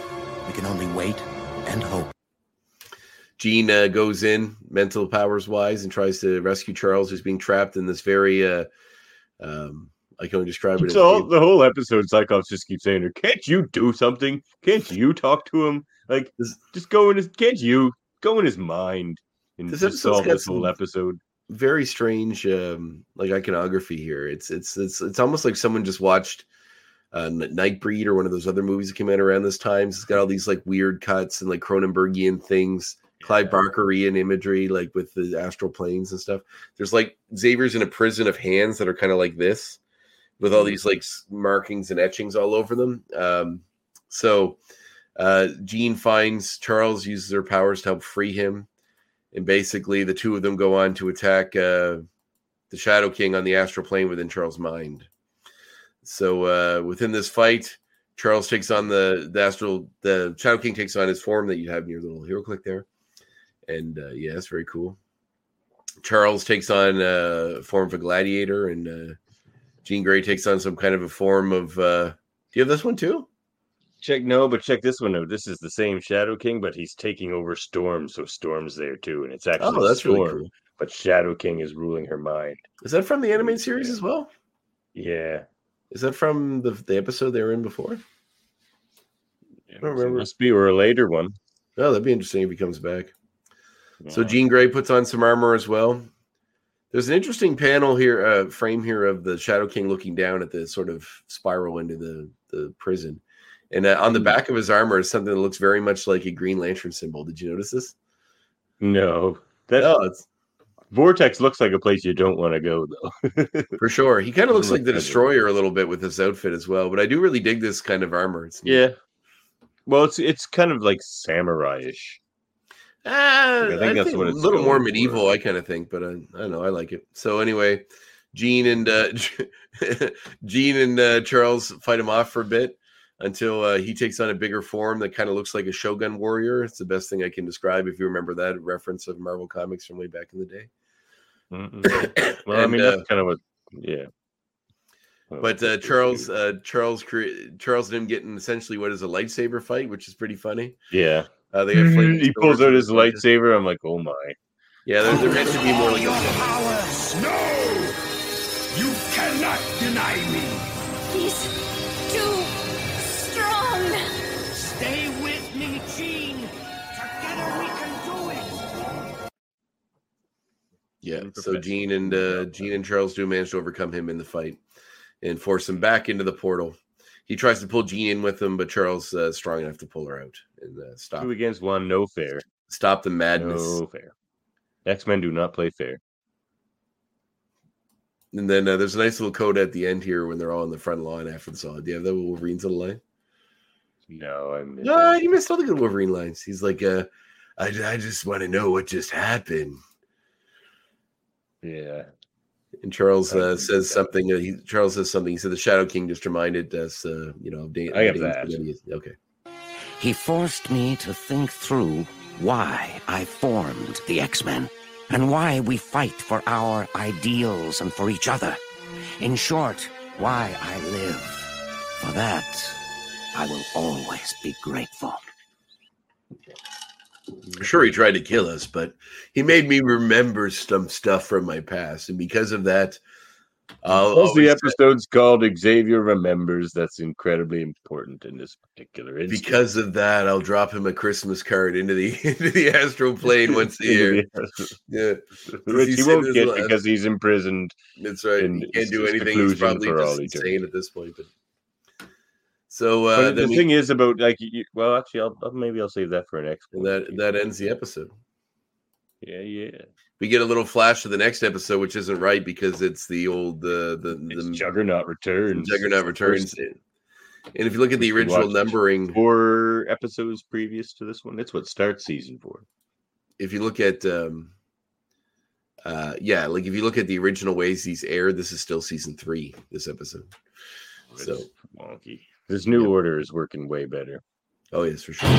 we can only wait and hope. Jean uh, goes in, mental powers wise, and tries to rescue Charles, who's being trapped in this very. Uh, um, I can only describe it. as So the whole episode, Cyclops just keeps saying, her, "Can't you do something? Can't you talk to him? Like, This- just go in his. Can't you go in his mind and This just solve this whole some- episode?" Very strange, um, like iconography here. It's it's it's it's almost like someone just watched uh, Nightbreed or one of those other movies that came out around this time. It's got all these like weird cuts and like Cronenbergian things. Clive Barkerian imagery, like with the astral planes and stuff. There's like Xavier's in a prison of hands that are kind of like this, with all these like markings and etchings all over them. Um, so uh, Jean finds Charles, uses her powers to help free him, and basically the two of them go on to attack uh, the Shadow King on the astral plane within Charles' mind. So uh, within this fight, Charles takes on the the astral. The Shadow King takes on his form that you have in your little hero click there, and uh, yeah, it's very cool. Charles takes on uh, a form of a gladiator, and uh, Jean Grey takes on some kind of a form of. Uh, do you have this one too? Check no, but check this one out. This is the same Shadow King, but he's taking over Storm, so Storm's there too, and it's actually Oh, that's Storm, really cool. but Shadow King is ruling her mind. Is that from the animated series as well? Yeah, Is that from the the episode they were in before? I don't remember. must be or a later one. Oh, that'd be interesting if he comes back. So Jean Grey puts on some armor as well. There's an interesting panel here, uh, frame here of the Shadow King looking down at the sort of spiral into the the prison, and uh, on the back of his armor is something that looks very much like a Green Lantern symbol. Did you notice this? no, that No, it's vortex looks like a place you don't want to go though. for sure. He kind of looks like the Destroyer a little bit with his outfit as well. But I do really dig this kind of armor. It's yeah, well, it's it's kind of like samurai-ish. Ah, I think I that's think what a little more going for. medieval. I kind of think, but I, I don't know. I like it. So anyway, Jean and uh, Jean and uh, Charles fight him off for a bit until uh, he takes on a bigger form that kind of looks like a Shogun warrior. It's the best thing I can describe if you remember that reference of Marvel comics from way back in the day. Well, I And, mean uh, that's kind of what, yeah. But uh, Charles, uh, Charles, cre- Charles and him getting essentially what is a lightsaber fight, which is pretty funny. yeah, Uh, they got flaming he pulls out his stuff like that. lightsaber. I'm like, oh my. Yeah, there, there meant to be more like Yeah. So. Jean and uh, Jean and Charles do manage to overcome him in the fight, and force him back into the portal. He tries to pull Jean in with him, but Charles uh, strong enough to pull her out and uh, stop Two against one, no fair. stop the madness. No fair. X Men do not play fair. And then uh, there's a nice little code at the end here when they're all in the front line after the all. Do you have the Wolverines on the line? No, I missed No, you missed all the good Wolverine lines. He's like, uh, I, I just want to know what just happened. Yeah. And Charles I uh, says get something. Uh, he, Charles says something. He said the Shadow King just reminded us, uh, you know, of Dan- I have Dan- that. Okay. He forced me to think through why I formed the X-Men and why we fight for our ideals and for each other. In short, why I live. For that, I will always be grateful. Sure, he tried to kill us, but he made me remember some stuff from my past, and because of that, I'll Plus, the episode's called Xavier Remembers. That's incredibly important in this particular instance. because of that, I'll drop him a Christmas card into the into the astral plane once a year. Yeah, Which he won't get because he's imprisoned. that's right. He can't do anything. He's probably just insane at this point. But so uh, the we, thing is about like, you, well, actually, I'll, I'll maybe I'll save that for an next. and that that ends the episode. Yeah, yeah. We get a little flash of the next episode, which isn't right because it's the old uh, the It's the Juggernaut returns. Juggernaut the first returns. And if you look at the original numbering, Four episodes previous to this one. It's what starts season four. if you look at um uh yeah, like if you look at the original ways these aired, this is still season three, this episode. It's So wonky. This new Yep. order is working way better. oh yes, for sure. Each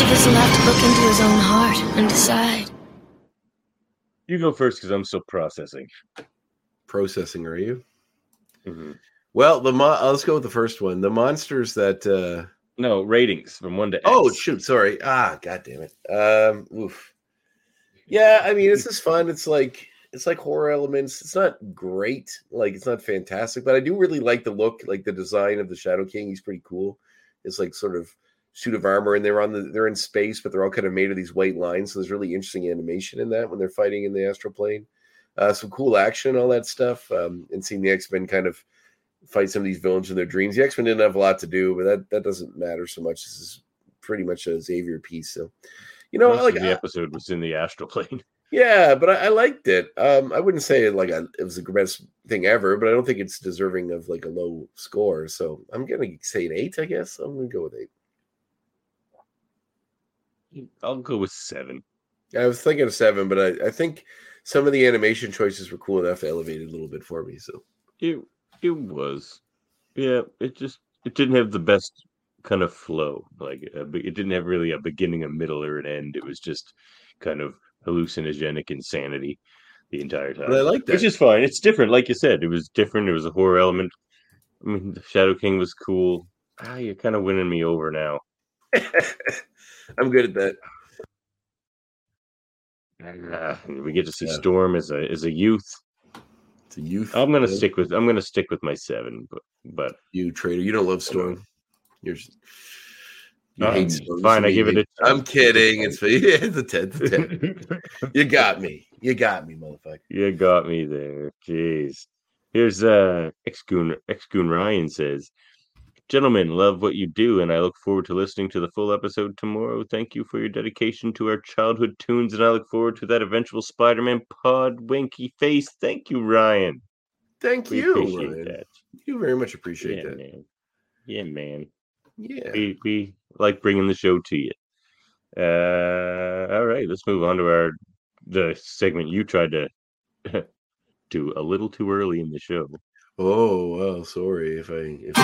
of us will have to look into his own heart and decide. You go first because I'm still processing. Processing, are you? Mhm. Well, the mo- uh, let's go with the first one. The monsters that uh No ratings from one to oh X. shoot, sorry. Ah, god damn it. Um oof. Yeah, I mean this is fun. It's like it's like horror elements. It's not great, like it's not fantastic, but I do really like the look, like the design of the Shadow King. He's pretty cool. It's like sort of suit of armor, and they're on the they're in space, but they're all kind of made of these white lines. So there's really interesting animation in that when they're fighting in the astral plane. Uh, some cool action, all that stuff, um, and seeing the X Men kind of fight some of these villains in their dreams. The X Men didn't have a lot to do, but that that doesn't matter so much. This is pretty much a Xavier piece. So, you know, Most like the episode was in the astral plane. yeah, but I, I liked it. Um, I wouldn't say like I, it was the best thing ever, but I don't think it's deserving of like a low score. So I'm gonna say an eight. I guess I'm gonna go with eight. I'll go with seven. I was thinking of seven, but I, I think some of the animation choices were cool enough to elevate it a little bit for me. So It it was, yeah. It just it didn't have the best kind of flow. Like a, it didn't have really a beginning, a middle, or an end. It was just kind of hallucinogenic insanity the entire time. but I like that. which is fine. It's different, like you said. It was different. It was a horror element. I mean, the Shadow King was cool. Ah, you're kind of winning me over now. I'm good at that. Ah, we get to see Yeah. Storm as a as a youth. It's a youth. I'm gonna yeah. stick with I'm gonna stick with my seven, but but you traitor. You don't love Storm. You're just- you Storm. fine, I give it a I'm kidding. It's yeah, it's a ten. 10. you got me. You got me, motherfucker. You got me there. Jeez. Here's uh Exgoon Exgoon Ryan says, Gentlemen, love what you do, and I look forward to listening to the full episode tomorrow. Thank you for your dedication to our childhood tunes, and I look forward to that eventual Spider-Man pod winky face. Thank you, Ryan. Thank We you. Ryan. that. You very much appreciate yeah, that. man. Yeah, man. Yeah. We we like bringing the show to you. Uh all right, let's move on to our the segment you tried to do a little too early in the show. Oh well, sorry if I. If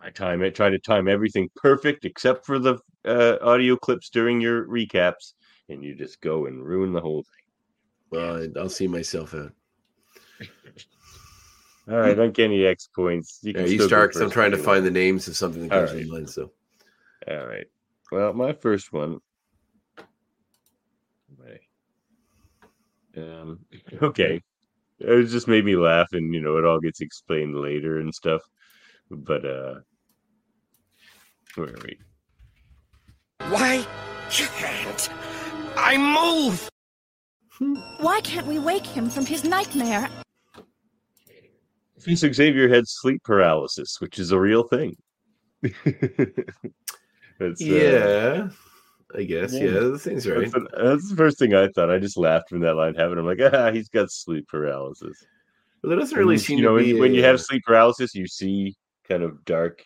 I time it, try to time everything perfect except for the uh, audio clips during your recaps, and you just go and ruin the whole thing. Well, I- I'll see myself out. All right, don't get any X points. You Yeah, you start because I'm trying to find the names of something that All comes to right. mind. So All right. Well, my first one. Um. Okay. It just made me laugh, and you know, it all gets explained later and stuff. But uh, where are we? Why can't I move? Why can't we wake him from his nightmare? Professor Xavier had sleep paralysis, which is a real thing. That's, uh, Yeah, I guess. yeah. Yeah, the thing's right. That's, the- that's the first thing I thought. I just laughed when that line happened. I'm like, ah, he's got sleep paralysis. But there doesn't really you- seem you know to when, be when you have sleep paralysis, you see kind of dark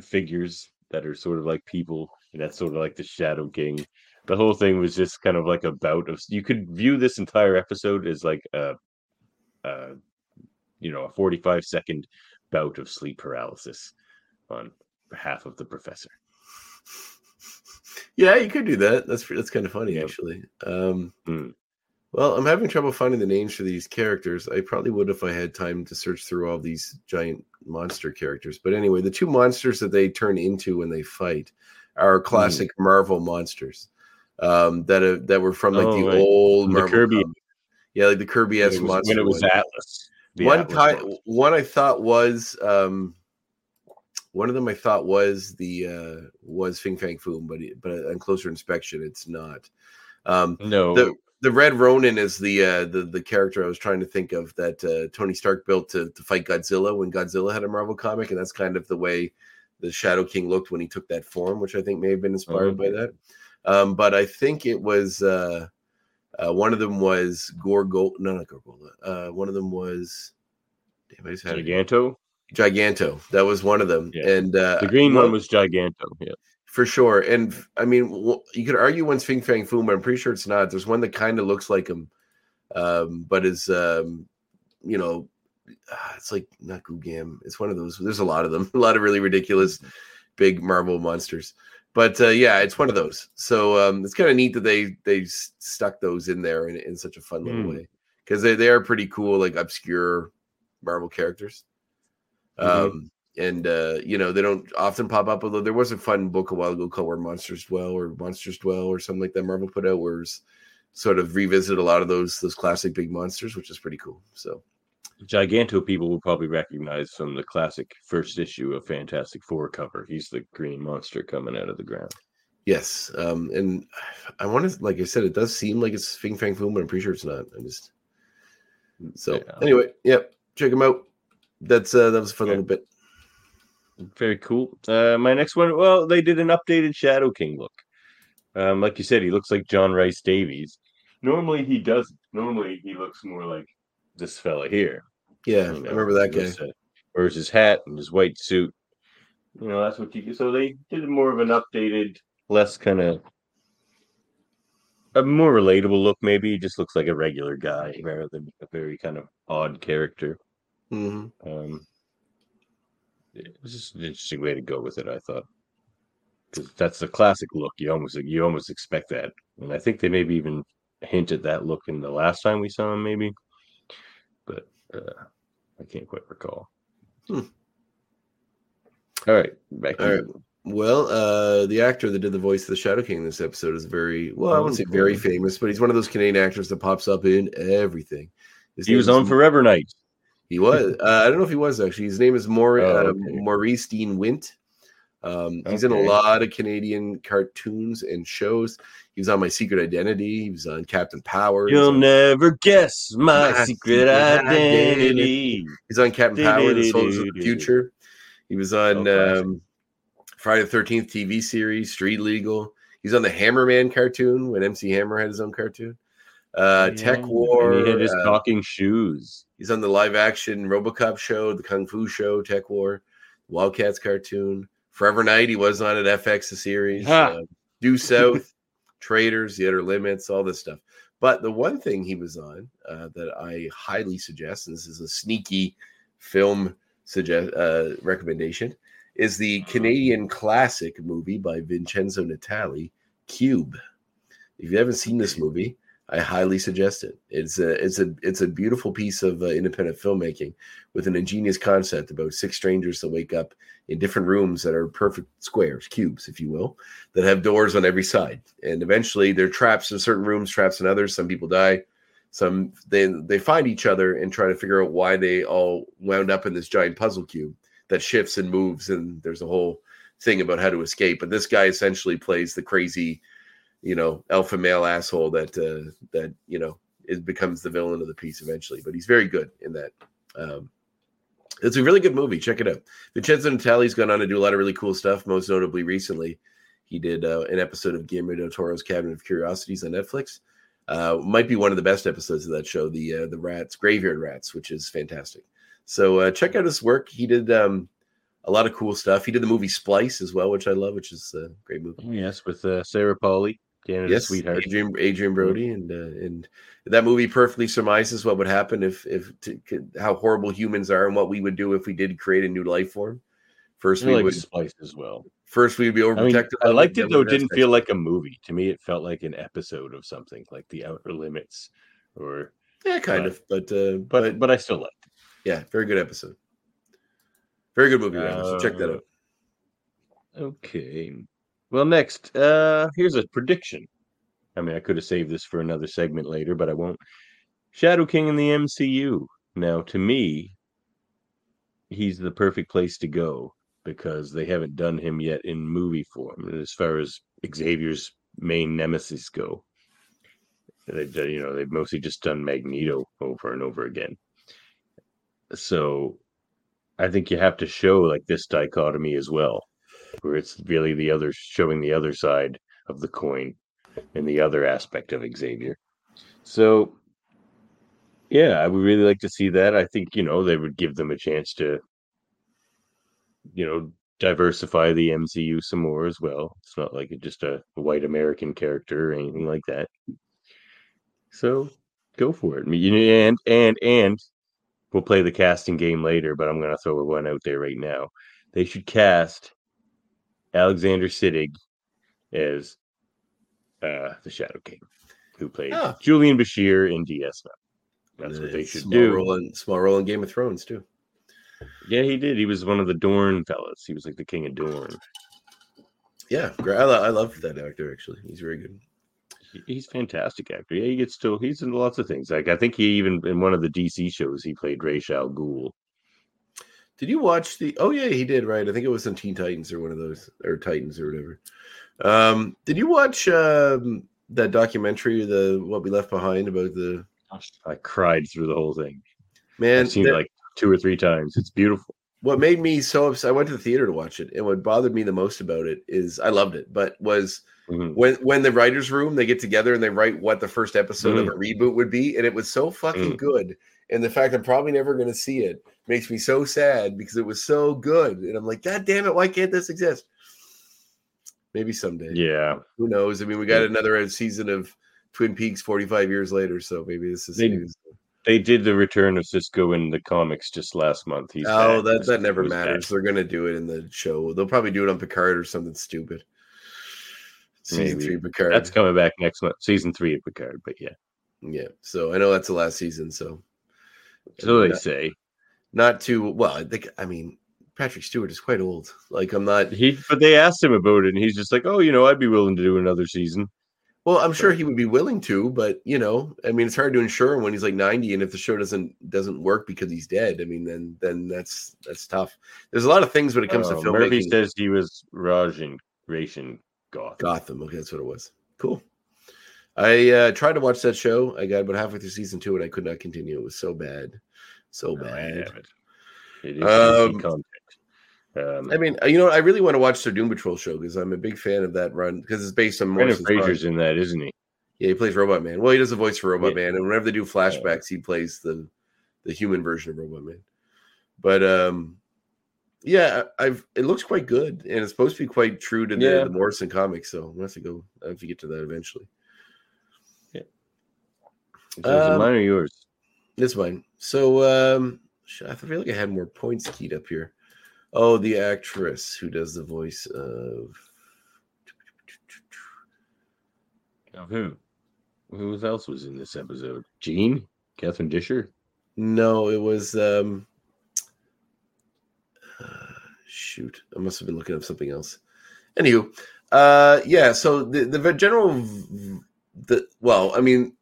figures that are sort of like people, and that's sort of like the Shadow King. The whole thing was just kind of like a bout of. You could view this entire episode as like a, a you know, a 45 second bout of sleep paralysis on behalf of the professor. Yeah, you could do that. That's that's kind of funny Yep. actually. Um, Hmm. Well, I'm having trouble finding the names for these characters. I probably would if I had time to search through all these giant monster characters. But anyway, the two monsters that they turn into when they fight are classic Marvel monsters um, that uh, that were from like Oh, the right. old The Kirby- comic. Yeah, like the Kirby S monster. when it was one. Atlas. one Atlas kind, one I thought was um, one of them. I thought was the uh, was Fing Fang Foom, but it- but on closer inspection, it's not. Um, No, the the Red Ronin is the uh, the the character I was trying to think of that uh, Tony Stark built to to fight Godzilla when Godzilla had a Marvel comic, and that's kind of the way the Shadow King looked when he took that form, which I think may have been inspired by that. Um, but I think it was uh, uh, one of them was Gorgo. No, not Gorgola. Uh, one of them was. Damn, I just had. Giganto. Giganto. That was one of them, Yeah. and uh, The green one- was Giganto. Yeah. for sure. And I mean, w- you could argue one's Fing Fang Foom, but I'm pretty sure it's not. There's one that kind of looks like him, um, but is, um, you know, ah, it's like not Gugam. It's one of those. There's a lot of them, a lot of really ridiculous big Marvel monsters. But uh, yeah, it's one of those. So um, it's kind of neat that they they stuck those in there in, in such a fun little Hmm. way because they they are pretty cool, like obscure Marvel characters. Mhm. Um, and uh, you know they don't often pop up. Although there was a fun book a while ago called "Where Monsters Dwell" or "Monsters Dwell" or something like that. Marvel put out where it's sort of revisit a lot of those those classic big monsters, which is pretty cool. So Giganto people will probably recognize from the classic first issue of Fantastic Four cover. He's the green monster coming out of the ground. yes, um, and I want to, like I said, it does seem like it's Fing Fang Foom, but I'm pretty sure it's not. I just so Yeah. anyway, yep, check him out. That's uh, that was a fun Okay. little bit. Very cool. Uh, my next one, well, they did an updated Shadow King look. Um, like you said, he looks like John Rhys Davies. Normally he doesn't. Normally he looks more like this fella here. Yeah, you I remember that guy. wears his hat and his white suit. You know, that's what you So they did more of an updated, less kind of a more relatable look. Maybe he just looks like a regular guy rather than a very kind of odd character. hmm Um, it was just an interesting way to go with it. I thought because that's the classic look. You almost you almost expect that, and I think they maybe even hinted that look in the last time we saw him, maybe. But uh, I can't quite recall. Hmm. All right, back All you. Well, uh, the actor that did the voice of the Shadow King in this episode is very well. I wouldn't say very famous, but he's one of those Canadian actors that pops up in everything. His He was on Forever Knight. He was. Uh, I don't know if he was actually. His name is Maur- Oh, uh, okay. Maurice Dean Wint. Um, he's in a lot of Canadian cartoons and shows. He was on My Secret Identity. He was on Captain Power. You'll on, never guess my, My secret secret identity. he's on Captain Power, The Soldiers of the Future. He was on Oh, um, Friday the Thirteenth TV series, Street Legal. He's on the Hammerman cartoon when MC Hammer had his own cartoon. Uh, Tech Oh, War. And he had his uh, talking shoes. He's on the live action RoboCop show, the Kung Fu show, TekWar, Wildcats cartoon, Forever Knight. He was on at FX the series, Ha. uh, Due South, Traders, The Outer Limits, all this stuff. But the one thing he was on uh, that I highly suggest, and this is a sneaky film suggest uh, recommendation, is the Canadian classic movie by Vincenzo Natali, Cube. If you haven't seen this movie, I highly suggest it. It's a it's a it's a beautiful piece of uh, independent filmmaking with an ingenious concept about six strangers that wake up in different rooms that are perfect squares, cubes, if you will, that have doors on every side, and eventually they're traps in certain rooms, traps in others. Some people die. Some they they find each other and try to figure out why they all wound up in this giant puzzle cube that shifts and moves, and there's a whole thing about how to escape. But this guy essentially plays the crazy, you know, alpha male asshole that uh, that you know it becomes the villain of the piece eventually. But he's very good in that. Um, it's a really good movie. Check it out. Vincenzo Natali's gone on to do a lot of really cool stuff. Most notably, recently, he did uh, an episode of Guillermo del Toro's Cabinet of Curiosities on Netflix. Uh, might be one of the best episodes of that show, the uh, the Rats Graveyard Rats, which is fantastic. So uh, check out his work. He did um, a lot of cool stuff. He did the movie Splice as well, which I love, which is a great movie. Oh, yes, with uh, Sarah Polley, Yes, sweetheart. Adrian Adrien Brody, and uh, and that movie perfectly surmises what would happen if if to, how horrible humans are and what we would do if we did create a new life form. First, we like would Splice as well. first we'd be I mean, overprotective. I liked it though. It didn't feel like a movie to me. It felt like an episode of something, like The Outer Limits, or yeah, kind but- of, but uh, but but but I still liked. it. yeah, very good episode. Very good movie, rather, so check that Uh, out. Okay. Well, next, uh here's a prediction. I mean, I could have saved this for another segment later, but I won't. Shadow King in the MCU. Now, to me, he's the perfect place to go because they haven't done him yet in movie form as far as Xavier's main nemesis go. They've done, you know, they've mostly just done Magneto over and over again. So I think you have to show like this dichotomy as well, where it's really the other showing the other side of the coin and the other aspect of Xavier. So yeah, I would really like to see that. I think, you know, they would give them a chance to, you know, diversify the MCU some more as well. It's not like it's just a white American character or anything like that. So go for it. And and and we'll play the casting game later, but I'm gonna throw one out there right now. They should cast Alexander Siddig as uh the Shadow King, who played Oh. Julian Bashir in DS9. That's what they should small do. Role in, small role in Game of Thrones too. Yeah, he did. He was one of the Dorne fellas. He was like the king of Dorne. Yeah, great. I, I love that actor. Actually, he's very good. He's fantastic actor. Yeah, he gets still. He's in lots of things. Like I think he even in one of the DC shows he played Ra's al Ghul. Did you watch the? Oh yeah, he did. Right. I think it was on Teen Titans or one of those or Titans or whatever. Um, did you watch um, that documentary, the What We Left Behind, about the I cried through the whole thing. man? I've seen that- like two or three times. It's beautiful. what made me so upset. I went to the theater to watch it, and what bothered me the most about it is I loved it, but was Mhm. when when the writers' room they get together and they write what the first episode Mm. of a reboot would be, and it was so fucking Mm. good. And the fact I'm probably never going to see it makes me so sad because it was so good, and I'm like, God damn it, why can't this exist? Maybe someday. Yeah, Who knows? I mean, we got another season of Twin Peaks 45 years later, so maybe this is. They- they did the return of Sisko in the comics just last month. He's oh, back. that that never back. matters. They're going to do it in the show. They'll probably do it on Picard or something stupid. Season Maybe. three Picard. That's coming back next month, season three of Picard. But yeah, yeah. So I know that's the last season. So so they not, say not too well. I think. I mean, Patrick Stewart is quite old. Like I'm not. he. But they asked him about it, and he's just like, "Oh, you know, I'd be willing to do another season." Well, I'm sure he would be willing to, but you know, I mean, it's hard to insure him when he's like 90, and if the show doesn't doesn't work because he's dead, I mean, then then that's that's tough. There's a lot of things when it comes Oh, to Murphy filmmaking. says he was Rajin Ration Goth. Gotham. Okay, that's what it was. Cool. I uh, tried to watch that show. I got about halfway through season two, and I could not continue. It was so bad, so No, bad. haven't. It is Um. Um, I mean, uh, you know, I really want to watch the Doom Patrol show because I'm a big fan of that run because it's based on Brendan Morrison's run. Fraser's in that, isn't he? Yeah, he plays Robot Man. Well, he does a voice for Robot Yeah. Man, and whenever they do flashbacks, he plays the the human version of Robot Man. But um, yeah, I- I've it looks quite good, and it's supposed to be quite true to the, Yeah. the Morrison comics. So I have to go. I have to get to that eventually. Is it Um, mine or yours? This mine. So um, I feel like I had more points keyed up here. Oh, the actress who does the voice of Of who? Who else was in this episode? Jean? Catherine Disher? No, it was um uh, shoot. I must have been looking up something else. Anywho, uh yeah, so the the general the well, I mean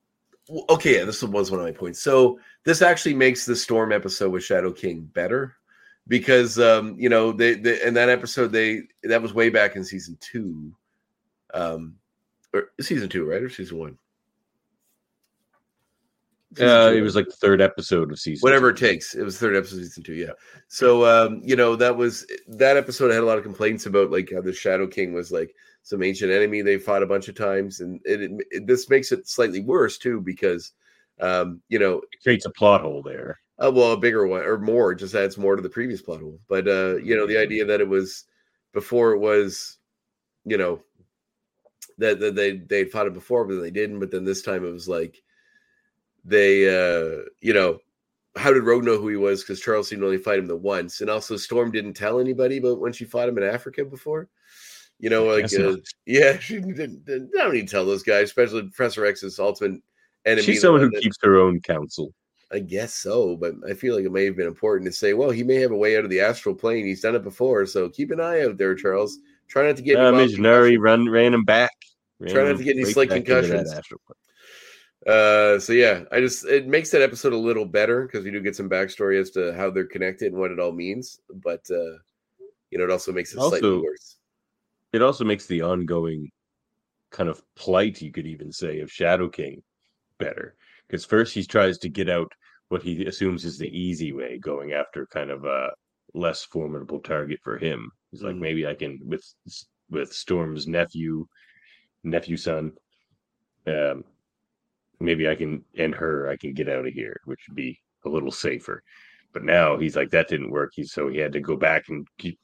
okay, yeah, this was one of my points. So this actually makes the Storm episode with Shadow King better because um, you know they, they in that episode they that was way back in season two, um, or season two, right, or season one. Season Uh, two, it was like the third episode of season. whatever it takes. It was third episode, season two. Yeah. So um, you know that was that episode. I had a lot of complaints about like how the Shadow King was like some ancient enemy they fought a bunch of times, and it, it, this makes it slightly worse too because um, you know It creates a plot hole there. uh, well, a bigger one or more just adds more to the previous plot hole. But uh, you know, the idea that it was before it was, you know, that, that they they fought it before, but they didn't. But then this time it was like they, uh, you know, how did Rogue know who he was? Because Charles seemed to only fight him the once, and also Storm didn't tell anybody about when she fought him in Africa before. You know, like uh, yeah, she didn't, didn't. I don't need to tell those guys, especially Professor X's ultimate enemy. She's someone who keeps her own counsel. I guess so, but I feel like it may have been important to say, well, he may have a way out of the astral plane. He's done it before, so keep an eye out there, Charles. Try not to get Uh, involved run ran him back. Ran Try not to get any right slick back into that concussions. Uh, so yeah, I just it makes that episode a little better because we do get some backstory as to how they're connected and what it all means. But uh, you know, it also makes it slightly worse. It also makes the ongoing kind of plight, you could even say, of Shadow King better. Because first he tries to get out what he assumes is the easy way, going after kind of a less formidable target for him. He's like, Mhm. maybe I can with with Storm's nephew, nephew son. Um, maybe I can and her. I can get out of here, which would be a little safer. But now he's like, that didn't work. He so he had to go back and keep,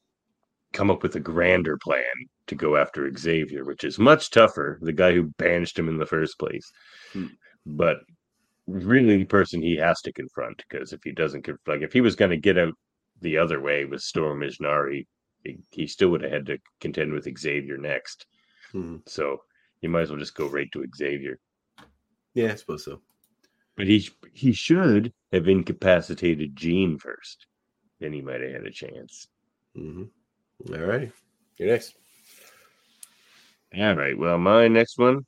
come up with a grander plan to go after Xavier, which is much tougher. The guy who banished him in the first place, Hmm. but really the person he has to confront because if he doesn't like if he was going to get out the other way with Storm Ishnari, he, still would have had to contend with Xavier next. Mhm. So you might as well just go right to Xavier. Yeah, I suppose so. But he he should have incapacitated Jean first. Then he might have had a chance. hmm All right, you're next. All right. Well, my next one.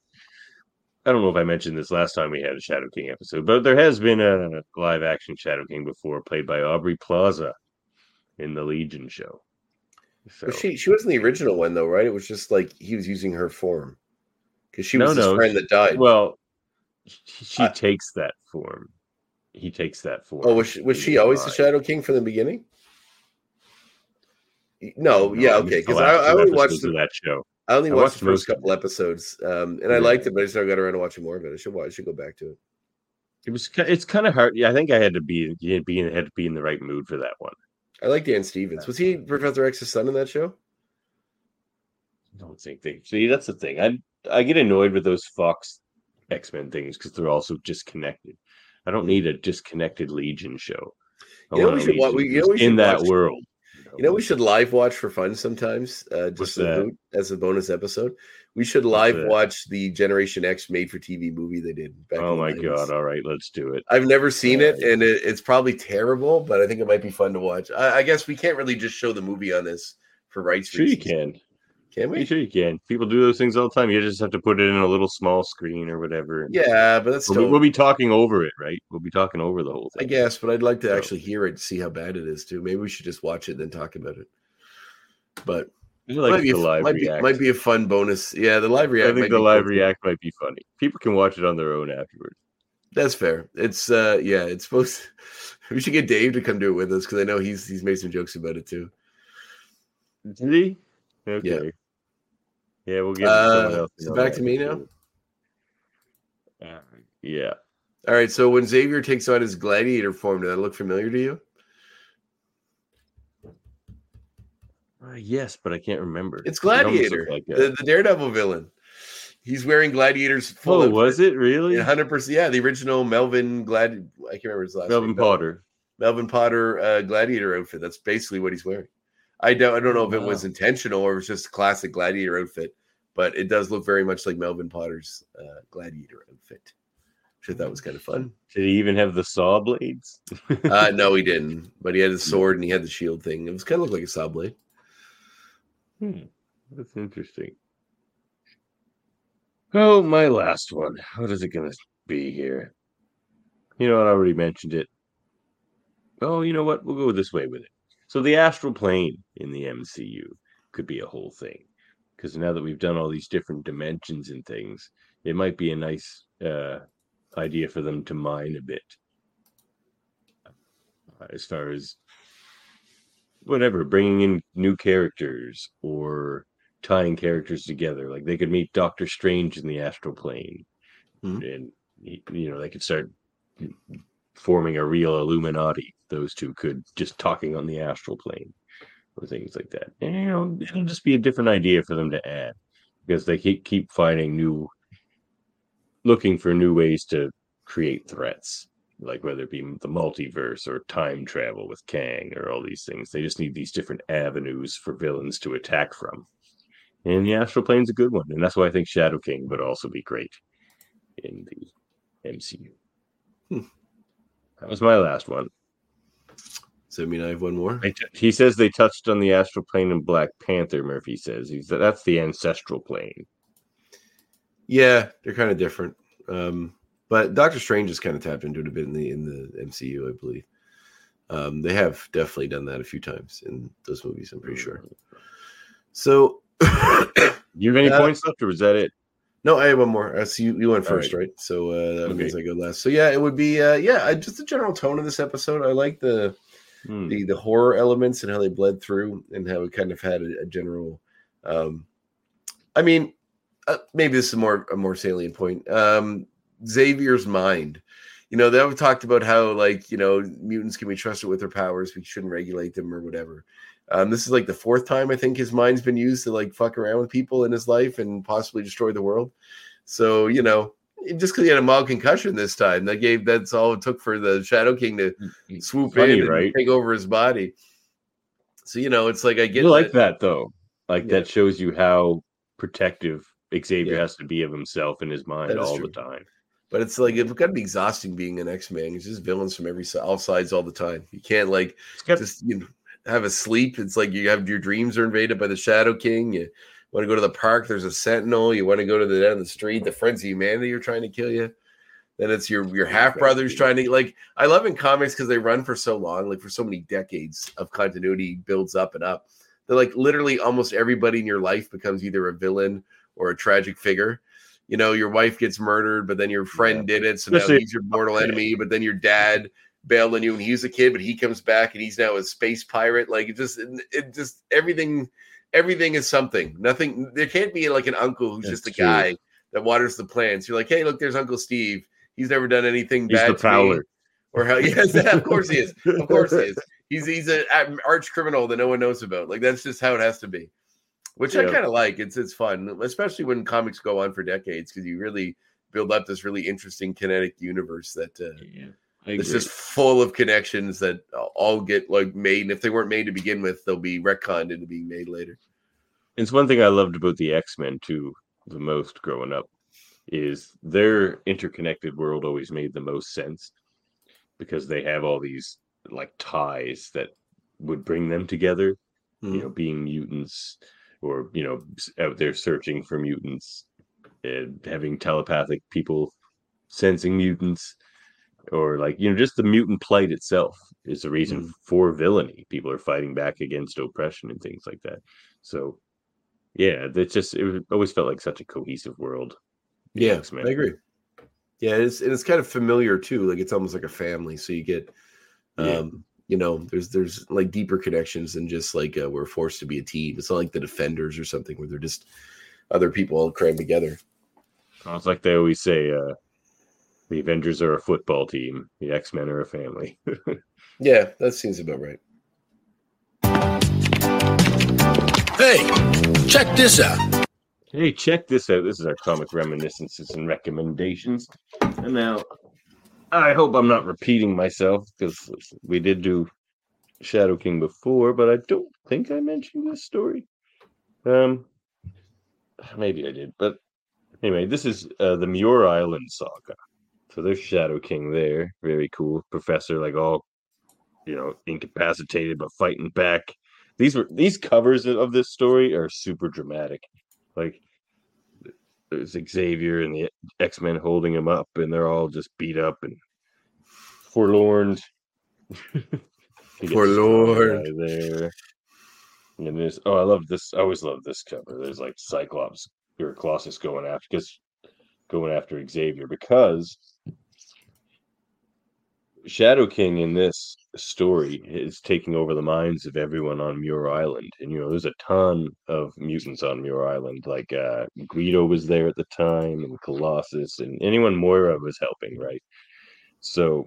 I don't know if I mentioned this last time we had a Shadow King episode, but there has been a live action Shadow King before, played by Aubrey Plaza in the Legion show. So she she wasn't the original one though, right? It was just like he was using her form because she No, was his no, friend she- that died. well, she, she I- takes that form. He takes that form. oh, was she, was she always the. Shadow King from the beginning? No, No, yeah, okay. Because I, I two only watched the, that show. I only I watched watched the first couple episodes, um, and I liked it, but I just never got around to watching more of it. I should watch. I should go back to it. It was. It's kind of hard. Yeah, I think I had to be. Be in, had to be in the right mood for that one. I like Dan Stevens. Was he Professor X's son in that show? I don't think they see that's the thing. I I get annoyed with those Fox X Men things because they're also disconnected. I don't need a disconnected Legion show. I You know we should wa- Legion we- you know we in that watch- world. You know, we should live watch for fun sometimes, uh, just a boot, as a bonus episode. We should live watch the Generation X made for TV movie they did. Back Oh my 90s. god! All right, let's do it. I've never seen it, Yeah. and it, it's probably terrible, but I think it might be fun to watch. I, I guess we can't really just show the movie on this for rights Sure, you can. Can we? sure you can. People do those things all the time. You just have to put it in a little small screen or whatever. Yeah, but that's We'll, still, be- we'll be talking over it, right? We'll be talking over the whole I guess, but I'd like to So- actually hear it, see how bad it is too. Maybe we should just watch it and then talk about it. But I like might, be a, live might, be, might be a fun bonus. Yeah, the live react. I think the live cool, react might be funny. People can watch it on their own afterwards. That's fair. It's uh yeah, it's supposed we should get Dave to come do it with us because I know he's he's made some jokes about it too. Did he? Okay. Yeah, we'll get Uh, is back to me now? Uh, yeah. All right, so when Xavier takes on his gladiator form, does that look familiar to you? Uh, yes, but I can't remember. It's Gladiator, looked Like the, the Daredevil villain. He's wearing gladiators full oh, was it really? hundred percent. Yeah, the original Melvin Glad. I can't remember his last Melvin name. Potter. Melvin Potter uh, gladiator outfit. That's basically what he's wearing. I don't. I don't know if it was intentional or it was just a classic gladiator outfit, but it does look very much like Melvin Potter's uh, gladiator outfit, which I thought was kind of fun. Did he even have the saw blades? Uh, no, he didn't, but he had his sword and he had the shield thing. It was kind of looked like a saw blade. Hmm, that's interesting. Oh, my last one. What is it going to be here? You know, what? I already mentioned it. Oh, you know what? We'll go this way with it. So the astral plane in the MCU could be a whole thing. Because now that we've done all these different dimensions and things, it might be a nice uh, idea for them to mine a bit. Uh, As far as whatever, bringing in new characters or tying characters together. Like they could meet Doctor Strange in the astral plane, Mhm. and you know they could start forming a real Illuminati. Those two could just talking on the astral plane or things like that. And, you know, it'll just be a different idea for them to add because they keep keep finding new, looking for new ways to create threats. Like whether it be the multiverse or time travel with Kang or all these things, they just need these different avenues for villains to attack from. And the astral plane's a good one, and that's why I think Shadow King would also be great in the MCU. Hmm. That was my last one. Does that mean I have one more? He says they touched on the astral plane in Black Panther. Murphy says he's that's the ancestral plane. Yeah, they're kind of different. Um, but Doctor Strange has kind of tapped into it a bit in the in the MCU, I believe. Um, they have definitely done that a few times in those movies. I'm pretty sure. So, You have any Uh, points left, or was that it? No, I have one more. Uh, so you, you went first, right? So uh, that Okay. means I go last. So yeah, it would be uh, yeah, I, just the general tone of this episode. I like the Hmm. the the horror elements and how they bled through and how it kind of had a, a general um i mean uh, maybe this is more a more salient point um xavier's mind you know they've talked about how like you know mutants can be trusted with their powers we shouldn't regulate them or whatever um this is like the fourth time i think his mind's been used to like fuck around with people in his life and possibly destroy the world so you know just because he had a mild concussion this time that gave that's all it took for the shadow king to swoop Funny, in and right? take over his body. So you know, it's like I get You like that though. Like Yeah. that shows you how protective Xavier Yeah. has to be of himself and his mind all true. the time. but it's like it's got to be exhausting being an X Man. It's just villains from every all sides all the time. You can't like got just you know have a sleep. It's like you have your dreams are invaded by the Shadow King. You want to go to the park. There's a Sentinel. You want to go to the down the street. The Friends of Humanity are trying to kill you. Then it's your your half brothers trying to like. I love in comics because they run for so long, like for so many decades of continuity builds up and up. They're like literally almost everybody in your life becomes either a villain or a tragic figure. You know, your wife gets murdered, but then your friend did it, so now he's your mortal enemy. But then your dad bailed on you when he was a kid, but he comes back and he's now a space pirate. Like it just, it just everything, everything is something. Nothing. There can't be like an uncle who's That's just a true. guy that waters the plants. You're like, hey, look, there's Uncle Steve. He's never done anything He's bad. the to me." prowler. Or how? Yes, of course he is. Of course he is. He's he's an arch criminal that no one knows about. Like that's just how it has to be. Which I kind of like. It's it's fun, especially when comics go on for decades because you really build up this really interesting kinetic universe that uh, Yeah, I it's agree. just full of connections that all get like made. And if they weren't made to begin with, they'll be retconned into being made later. It's one thing I loved about the X Men too, the most growing up, is their interconnected world always made the most sense because they have all these like ties that would bring them together. You mm-hmm. know, being mutants, or you know, out there searching for mutants, and having telepathic people sensing mutants, or like you know, just the mutant plight itself is the reason Mm. for villainy. People are fighting back against oppression and things like that. So yeah, it's just it always felt like such a cohesive world. Yeah, X-Men. I agree. Yeah, it's and it's kind of familiar too. Like it's almost like a family. So you get, um, Yeah. you know, there's there's like deeper connections than just like uh, we're forced to be a team. It's not like the Defenders or something where they're just other people all crammed together. It's like they always say, uh, the Avengers are a football team, the X Men are a family. Yeah, that seems about right. Hey, check this out. hey, check this out. This is our comic reminiscences and recommendations. And now, I hope I'm not repeating myself because we did do Shadow King before, but I don't think I mentioned this story. Um, maybe I did, but anyway, this is uh, the Muir Island saga. So there's Shadow King there, very cool professor, like all you know, incapacitated but fighting back. These were these covers of this story are super dramatic. Like there's Xavier and the X Men holding him up, and they're all just beat up and forlorn. You get For Strong Lord. Guy there. And there's oh, I love this. I always love this cover. There's like Cyclops or Colossus going after because going after Xavier because Shadow King in this story is taking over the minds of everyone on Muir Island. And you know, there's a ton of mutants on Muir Island. Like uh Guido was there at the time and Colossus and anyone Moira was helping, right? So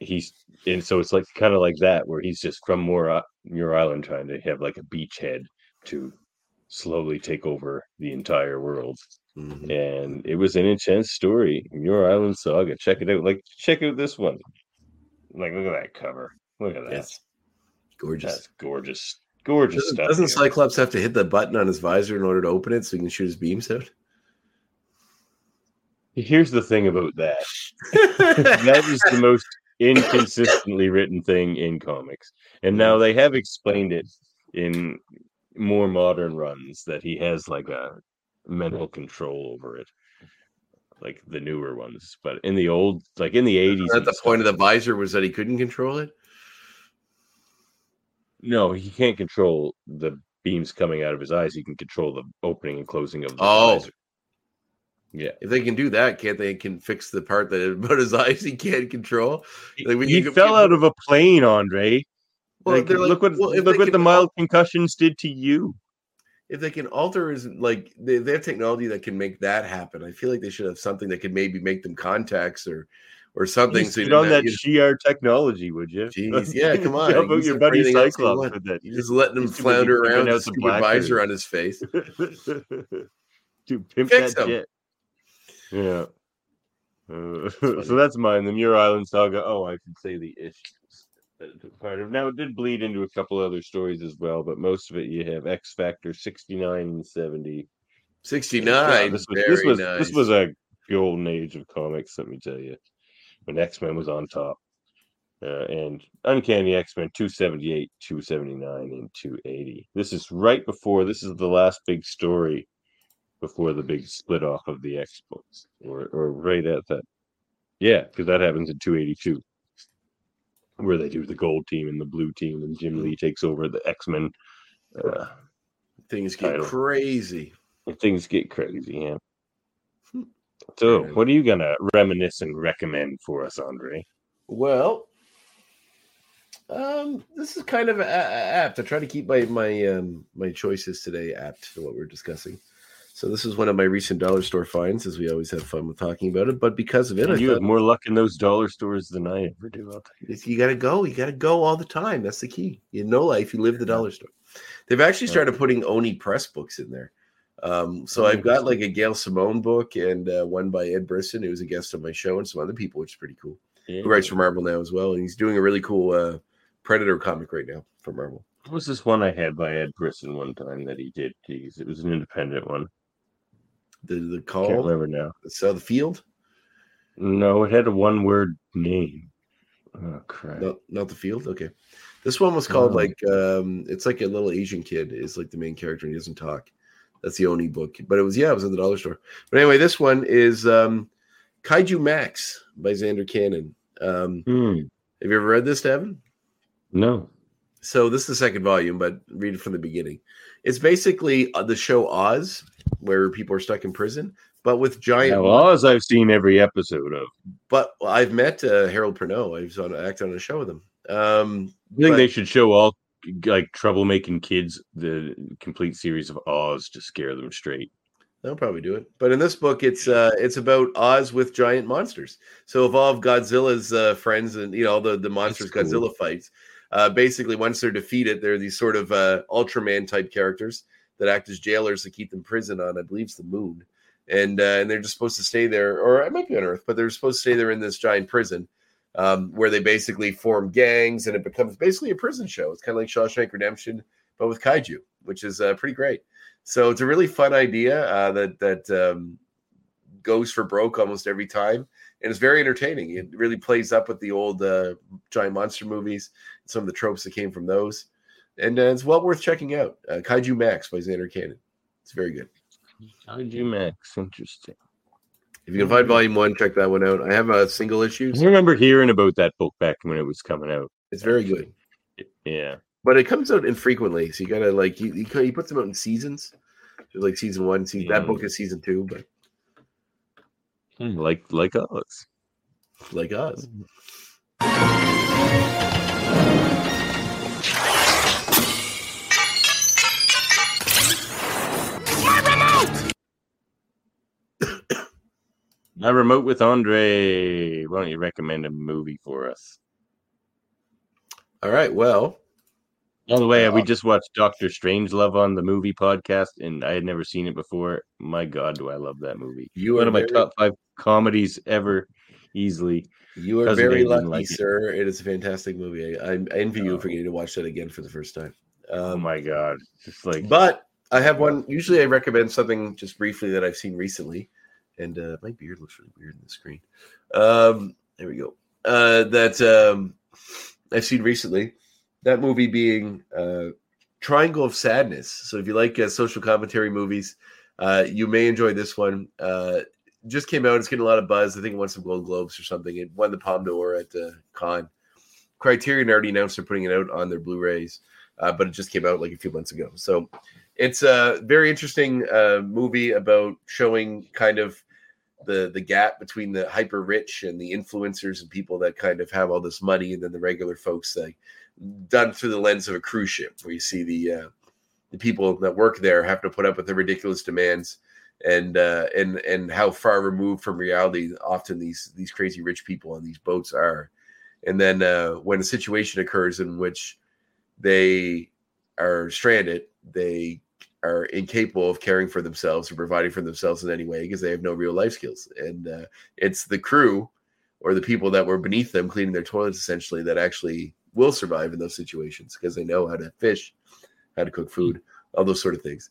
he's and so it's like kind of like that where he's just from Muir, Muir Island trying to have like a beachhead to slowly take over the entire world. Mhm. And it was an intense story. Muir Island Saga. Check it out. Like check out this one. Like look at that cover. Look at that. Yes. Gorgeous. That's gorgeous. Gorgeous Doesn't, stuff. doesn't here. Cyclops have to hit the button on his visor in order to open it so he can shoot his beams out? Here's the thing about that. that is the most inconsistently written thing in comics. And now they have explained it in more modern runs that he has like a mental control over it. Like the newer ones. But in the old like in the 80s At the stuff, point of the visor was that he couldn't control it. no, he can't control the beams coming out of his eyes. He can control the opening and closing of the Oh. visor. Yeah. If they can do that, can't they can fix the part that about his eyes he can't control? Like, we he fell out of a plane, Andre. Well, Like, like, look what well, look what can the mild concussions did to you. If they can alter is like they, they have technology that can make that happen. I feel like they should have something that could maybe make them contacts or or something. So get you on that you Shi'ar technology, would you? Jeez, yeah, come on, How about your buddy you Cyclops with that? You're just letting him flounder around with a the visor on his face. to pimp Fix that him. jet. Yeah. Uh, so that's mine. The Muir Island saga. Oh, I could say the issues. That Part of now, it did bleed into a couple other stories as well, but most of it you have X Factor sixty nine and seventy. Sixty nine, This was this was nice. this was a golden age of comics. Let me tell you, when X Men was on top, uh, and Uncanny X Men two seventy eight, two seventy nine, and two eighty. This is right before. This is the last big story before the big split off of the X books, or or right at that. Yeah, because that happens in two eighty two. Where they do the gold team and the blue team, and Jim Lee takes over the X Men. Uh, Things get title. crazy. things get crazy, yeah. Hmm. So, what are you gonna reminisce and recommend for us, Andre? Well, um, this is kind of apt. I try to keep my my um, my choices today apt to what we're discussing. So this is one of my recent dollar store finds, as we always have fun with talking about it. But because of it, I you have more luck in those dollar stores than I ever do. I'll tell you. you got to go. You got to go all the time. That's the key. You know, life. You live the dollar store. They've actually started putting Oni press books in there. Um, so I've got like a Gail Simone book and uh, one by Ed Brisson, who was a guest on my show, and some other people, which is pretty cool. Yeah. Who writes for Marvel now as well, and he's doing a really cool uh, Predator comic right now for Marvel. What was this one I had by Ed Brisson one time that he did? Geez, it was an independent one. The the call. Can't remember now. so the field, No, it had a one word name. Oh crap! not not the field. Okay, this one was called Oh. like um, it's like a little Asian kid is like the main character and he doesn't talk. That's the only book, but it was yeah, it was in the dollar store. But anyway, this one is um, Kaiju Max by Zander Cannon. Um, Hmm. have you ever read this, Davan? No. So this is the second volume, but read it from the beginning. It's basically uh, the show Oz, where people are stuck in prison, but with giant. Now, Oz, I've seen every episode of. But I've met uh, Harold Perrineau. I was on act on a show with him. Um, I think but- they should show all like troublemaking kids the complete series of Oz to scare them straight. They'll probably do it. But in this book, it's uh it's about Oz with giant monsters. So of all of Godzilla's uh, friends and you know all the the monsters. Godzilla fights, uh, basically once they're defeated, they're these sort of uh, Ultraman type characters that act as jailers to keep them prison on I believe it's the moon, and uh, and they're just supposed to stay there, or it might be on Earth, but they're supposed to stay there in this giant prison. Um, where they basically form gangs and it becomes basically a prison show. It's kind of like Shawshank Redemption, but with kaiju, which is uh, pretty great. So it's a really fun idea uh, that that um, goes for broke almost every time, and it's very entertaining. It really plays up with the old uh, giant monster movies, some of the tropes that came from those, and uh, it's well worth checking out. Uh, Kaiju Max by Zander Cannon. It's very good. Kaiju Max, interesting. If you can find Volume One, check that one out. I have a single issue. I remember hearing about that book back when it was coming out. It's very good. Yeah. But it comes out infrequently, so you gotta like he, he, he puts them out in seasons. So like season one, season that book is season two, but Hmm, Like like us. like us. My remote with Andre. Why don't you recommend a movie for us? All right. Well, By the way, Uh, we just watched Doctor Strange Love on the movie podcast, and I had never seen it before. My God, do I love that movie! You one of my very- top five comedies ever, easily. you are very lucky, like it. sir. It is a fantastic movie. I, I envy you for getting to watch that again for the first time. Oh Um, my God, it's like But I have one. Usually, I recommend something just briefly that I've seen recently, and uh, my beard looks really weird in the screen. Um, there we go. Uh, that um, I've seen recently. That movie being uh, Triangle of Sadness. So if you like uh, social commentary movies, uh, you may enjoy this one. Uh, just came out. It's getting a lot of buzz. I think it won some Gold Globes or something. It won the Palme d'Or at uh, Cannes. Criterion already announced they're putting it out on their Blu-rays, uh, but it just came out like a few months ago. So it's a very interesting uh, movie about showing kind of the the gap between the hyper rich and the influencers and people that kind of have all this money, and then the regular folks like done through the lens of a cruise ship, where you see the uh, the people that work there have to put up with the ridiculous demands and uh, and and how far removed from reality often these these crazy rich people on these boats are. And then uh, when a situation occurs in which they are stranded, they are incapable of caring for themselves or providing for themselves in any way because they have no real life skills. And uh, it's the crew or the people that were beneath them cleaning their toilets essentially that actually will survive in those situations because they know how to fish, how to cook food, all those sort of things.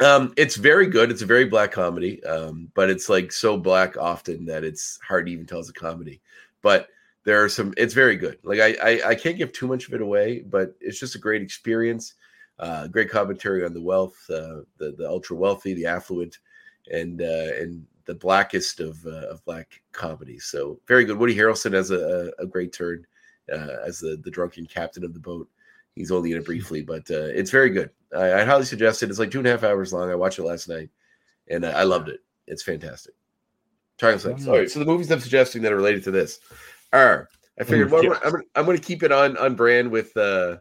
Um, it's very good. It's a very black comedy, um, but it's like so black often that it's hard to even tell it's a comedy. But there are some. It's very good. Like I, I, I can't give too much of it away, but it's just a great experience. Uh, great commentary on the wealth, uh, the the ultra wealthy, the affluent, and uh, and the blackest of uh, of black comedies. So very good. Woody Harrelson has a, a, great turn uh, as the the drunken captain of the boat. He's only in it briefly, but uh, it's very good. I, I highly suggest it. It's like two and a half hours long. I watched it last night, and uh, I loved it. It's fantastic. Sex. All right, so the movies I'm suggesting that are related to this are. I figured well, I'm, gonna- I'm, gonna- I'm going to keep it on on brand with uh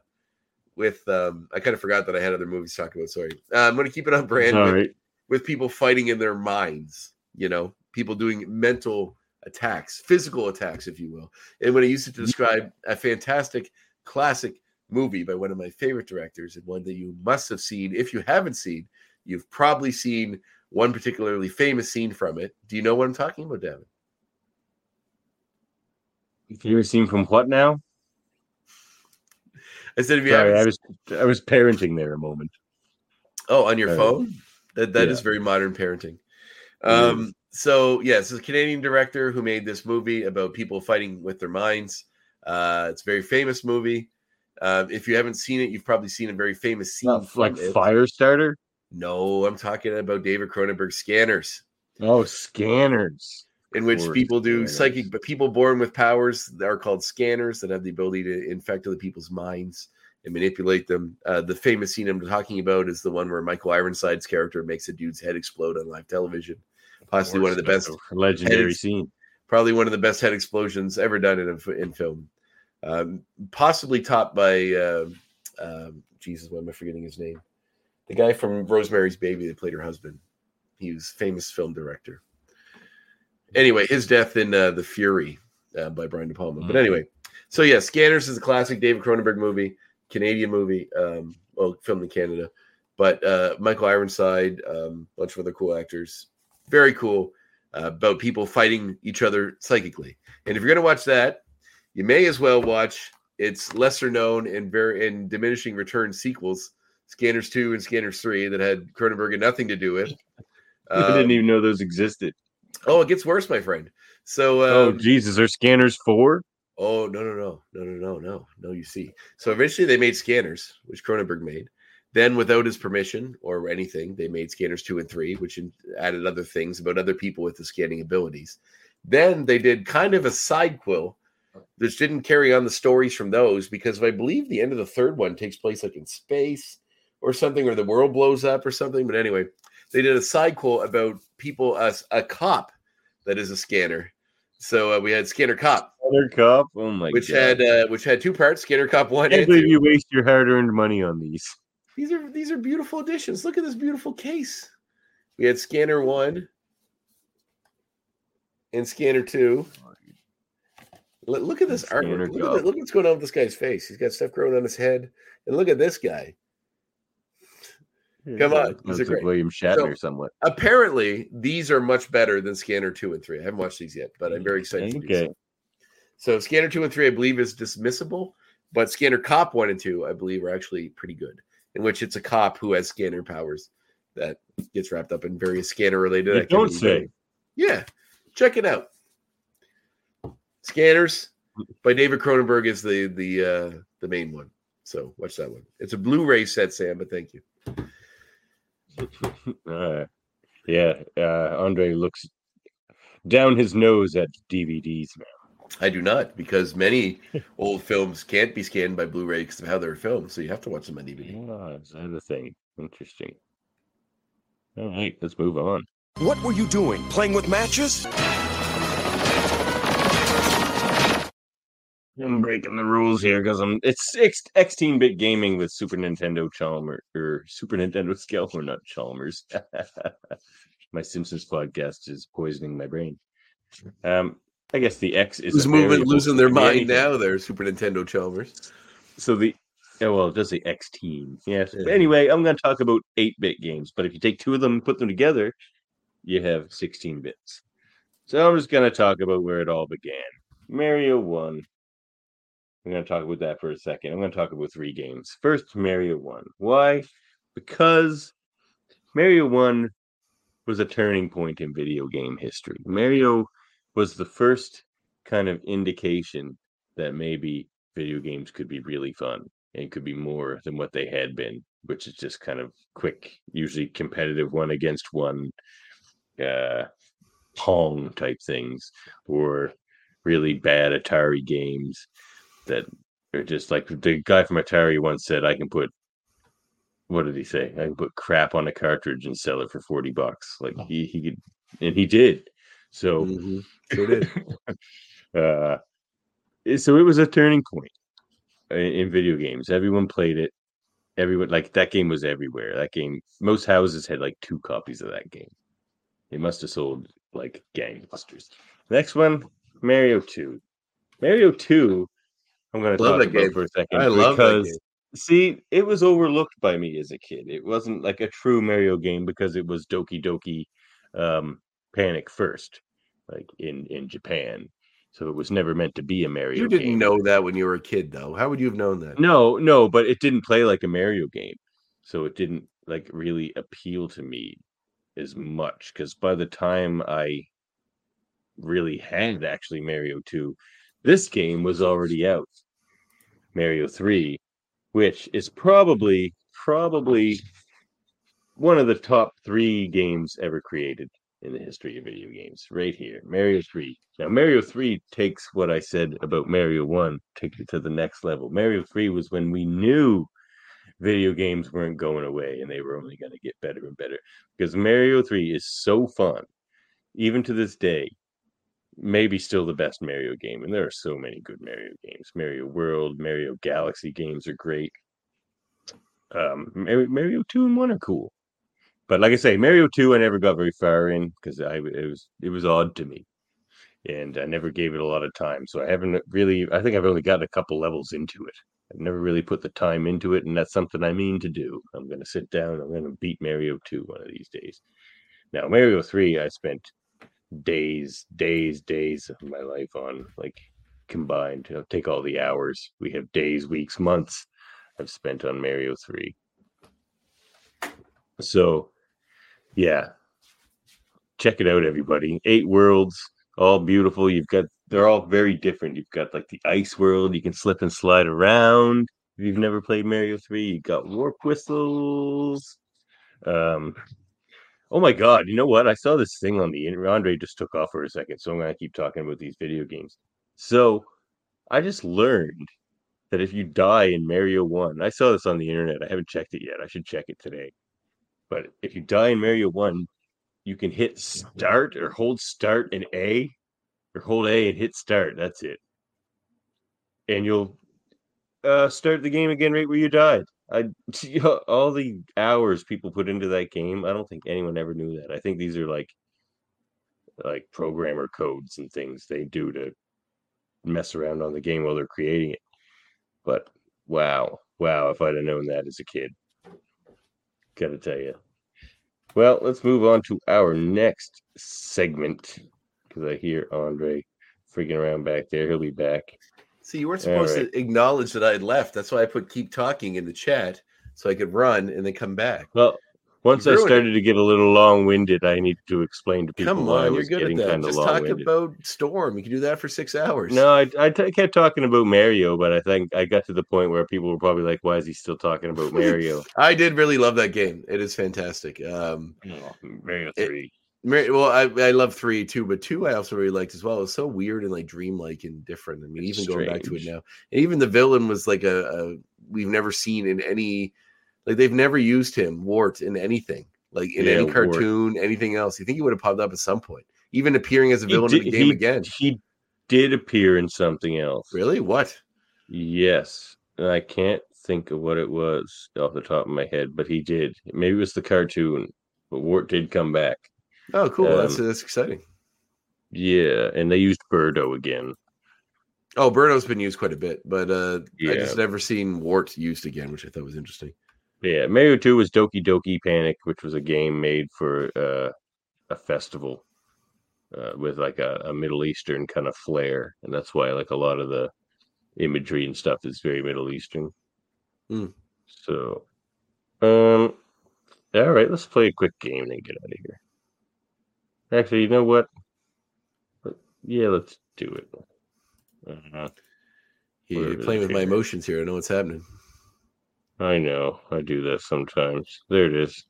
with um I kind of forgot that I had other movies to talk about. Sorry, uh, I'm going to keep it on brand with, right. with people fighting in their minds. You know, people doing mental attacks, physical attacks, if you will. And when I used it to describe a fantastic classic movie by one of my favorite directors and one that you must have seen. If you haven't seen, you've probably seen one particularly famous scene from it. Do you know what I'm talking about, Davan? Favorite scene from what now? I said, if you Sorry, haven't I was I was parenting there a moment. Oh, on your Uh, phone? That that is yeah. very modern parenting. Um, so yes, it's a Canadian director who made this movie about people fighting with their minds. Uh, it's a very famous movie. Uh, if you haven't seen it, you've probably seen a very famous scene. Not like it. Firestarter. No, I'm talking about David Cronenberg Scanners, Oh, scanners. In which people do psychic, but people born with powers that are called scanners that have the ability to infect other people's minds and manipulate them. Uh, the famous scene I'm talking about is the one where Michael Ironside's character makes a dude's head explode on live television. Possibly one of the best, legendary headed- scene. probably one of the best head explosions ever done in a, in film. Um, possibly topped by uh, um, Jesus. Why am I forgetting his name? The guy from Rosemary's Baby that played her husband. He was famous film director. Anyway, his death in uh, The Fury uh, by Brian De Palma. But Mhm. anyway, so yeah, Scanners is a classic David Cronenberg movie, Canadian movie, um, well, filmed in Canada. But uh, Michael Ironside, um, a bunch of other cool actors, very cool uh, about people fighting each other psychically. And if you're going to watch that, you may as well watch its lesser known and very and diminishing return sequels, Scanners Two and Scanners Three, that had Cronenberg had nothing to do with. I didn't Um, even know those existed. Oh, it gets worse, my friend. So, oh, um, oh Jesus, are scanners for? Oh no, no, no, no, no, no, no, no. You see, so eventually they made scanners, which Cronenberg made. Then, without his permission or anything, they made scanners two and three, which added other things about other people with the scanning abilities. Then they did kind of a sidequel, which didn't carry on the stories from those because I believe the end of the third one takes place like in space or something, or the world blows up or something. But anyway, they did a sidequel about people, us, a cop that is a scanner. So uh, we had Scanner Cop, Scanner Cop. Oh my god. which god! had uh, which had two parts: Scanner Cop one I can't and believe you waste your hard-earned money on these. These are these are beautiful additions. Look at this beautiful case. We had Scanner one and Scanner two. Look, at this artwork. Look, at look what's going on with this guy's face. He's got stuff growing on his head, and look at this guy. Come on, Looks like great. William Shatner So- somewhat. Apparently, these are much better than Scanner two and three. I haven't watched these yet, but I'm very excited. Okay. So Scanner two and three, I believe, is dismissible, but Scanner Cop one and two, I believe, are actually pretty good. In which it's a cop who has scanner powers that gets wrapped up in various scanner related don't say. Yeah, check it out. Scanners by David Cronenberg is the the uh, the main one. So watch that one. It's a Blu-ray set, Sam, but thank you. Uh, yeah, uh, Andre looks down his nose at DVDs now. I do not because many old films can't be scanned by Blu-ray because of how they're filmed. So you have to watch them on DVD. Oh, is that a thing? Interesting. All right, let's move on. What were you doing? Playing with matches? I'm breaking the rules here because I'm it's X bit gaming with Super Nintendo Chalmers or Super Nintendo scale or not Chalmers. my Simpsons podcast is poisoning my brain. Um, I guess the X is Who's moving, losing their mind now? They're Super Nintendo Chalmers. So the yeah, well, it does say X team. Yes. Yeah. Anyway, I'm going to talk about 8 bit games, but if you take two of them and put them together, you have 16 bits. So I'm just going to talk about where it all began. Mario 1. I'm going to talk about that for a second. I'm going to talk about three games. First, Mario 1. Why? Because Mario 1 was a turning point in video game history. Mario was the first kind of indication that maybe video games could be really fun and could be more than what they had been, which is just kind of quick, usually competitive one against one uh Pong type things or really bad Atari games that are just like the guy from Atari once said, I can put what did he say? I can put crap on a cartridge and sell it for 40 bucks. Like he, he could and he did. So Mhm. Sure did. uh it- so it was a turning point in, in video games everyone played it everyone like that game was everywhere that game most houses had like two copies of that game it must have sold like gangbusters next one mario 2 mario 2 i'm going to Love talk that about game. for a second I love that because game. see it was overlooked by me as a kid it wasn't like a true mario game because it was doki doki um panic first like in in japan so it was never meant to be a mario game. You didn't game. know that when you were a kid, though. How would you have known that? no no but it didn't play like a mario game so it didn't like really appeal to me as much because by the time i really had actually mario 2 this game was already out mario 3 which is probably probably one of the top three games ever created in the history of video games right here mario 3 now mario 3 takes what i said about mario 1 takes it to the next level. Mario 3 was when we knew video games weren't going away and they were only going to get better and better because mario 3 is so fun even to this day maybe still the best mario game and there are so many good mario games mario world mario galaxy games are great um Mar- mario 2 and 1 are cool but like I say, Mario Two, I never got very far in because I it was it was odd to me, and I never gave it a lot of time. So I haven't really. I think I've only got a couple levels into it. I've never really put the time into it, and that's something I mean to do. I'm going to sit down. I'm going to beat Mario Two one of these days. Now Mario Three, I spent days, days, days of my life on like combined. You know, take all the hours we have, days, weeks, months I've spent on Mario Three. So, yeah, check it out, everybody. Eight worlds, all beautiful. You've got they're all very different. You've got like the ice world, you can slip and slide around. If you've never played Mario 3, you got warp whistles. Um oh my god, you know what? I saw this thing on the internet. Andre just took off for a second, so I'm gonna keep talking about these video games. So I just learned that if you die in Mario 1, I saw this on the internet. I haven't checked it yet. I should check it today. But if you die in Mario 1, you can hit start or hold start and A or hold A and hit start. That's it. And you'll uh, start the game again right where you died. I all the hours people put into that game, I don't think anyone ever knew that. I think these are like like programmer codes and things they do to mess around on the game while they're creating it. But wow, wow, if I'd have known that as a kid. Gotta tell you. Well, let's move on to our next segment because I hear Andre freaking around back there. He'll be back. See, you weren't supposed right. to acknowledge that I had left. That's why I put keep talking in the chat so I could run and then come back. Well, once I ruined it. started to get a little long-winded, I need to explain to people Come why I on, you're was good at getting that. kind of Just talk long-winded. about Storm. You can do that for six hours. No, I, I t- kept talking about Mario, but I think I got to the point where people were probably like, "Why is he still talking about Mario?" I did really love that game. It is fantastic. Um, Mario Three. Mar- well, I, I love three too, but two I also really liked as well. It was so weird and like dreamlike and different. I mean, It's even going back to it now, and even the villain was like a, a we've never seen in any like they've never used him Wart in anything like in Yeah, any Wart. cartoon, anything else. You think he would have popped up at some point, even appearing as a villain did, in the game he- again? He did appear in something else. Really? What? Yes, I can't think of what it was off the top of my head, but he did. Maybe it was the cartoon, but Wart did come back. Oh, cool. that's Um, that's exciting. Yeah, and they used Birdo again. Oh, Birdo's been used quite a bit, but uh, I just never seen Wart used again, which I thought was interesting. Yeah, Mario 2 was Doki Doki Panic, which was a game made for uh, a festival uh, with like a, a Middle Eastern kind of flair. And that's why like a lot of the imagery and stuff is very Middle Eastern. Hmm. So, um, all right, let's play a quick game and get out of here. Actually, you know what? Yeah, let's do it. Uh, Where You're playing with my emotions here. I know what's happening. I know, I do that sometimes. There it is.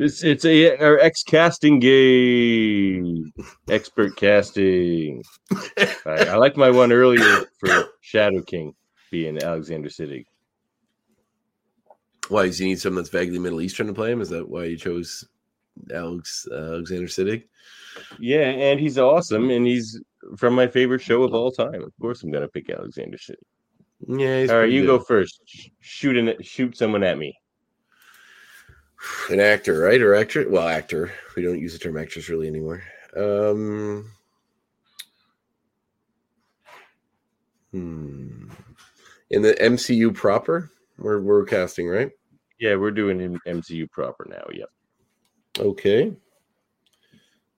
It's it's a our ex casting game, expert casting. I, I like my one earlier for Shadow King being Alexander Siddig. Why does he need someone that's vaguely Middle Eastern to play him? Is that why you chose Alex uh, Alexander Siddig? Yeah, and he's awesome, and he's from my favorite show of all time. Of course, I'm gonna pick Alexander Siddig. Yeah, he's all right, you good. go first. Shoot an, shoot someone at me. An actor, right? Or actor? Well, actor. We don't use the term actress really anymore. Um, hmm. In the MCU proper, we're we're casting, right? Yeah, we're doing MCU proper now. Yep. Okay.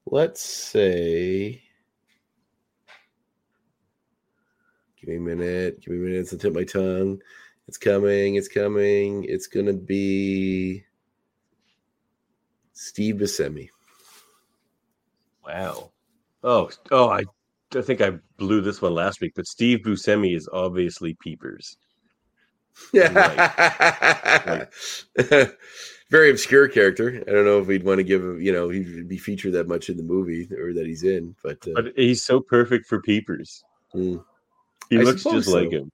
Let's say. Give me a minute. Give me a minute to tip my tongue. It's coming. It's coming. It's gonna be Steve Buscemi. Wow. Oh, oh, I, I think I blew this one last week, but Steve Buscemi is obviously Peepers. Yeah. Very obscure character. I don't know if we'd want to give him, you know, he'd be featured that much in the movie or that he's in, but, uh, But he's so perfect for Peepers. hmm. He I looks just like him.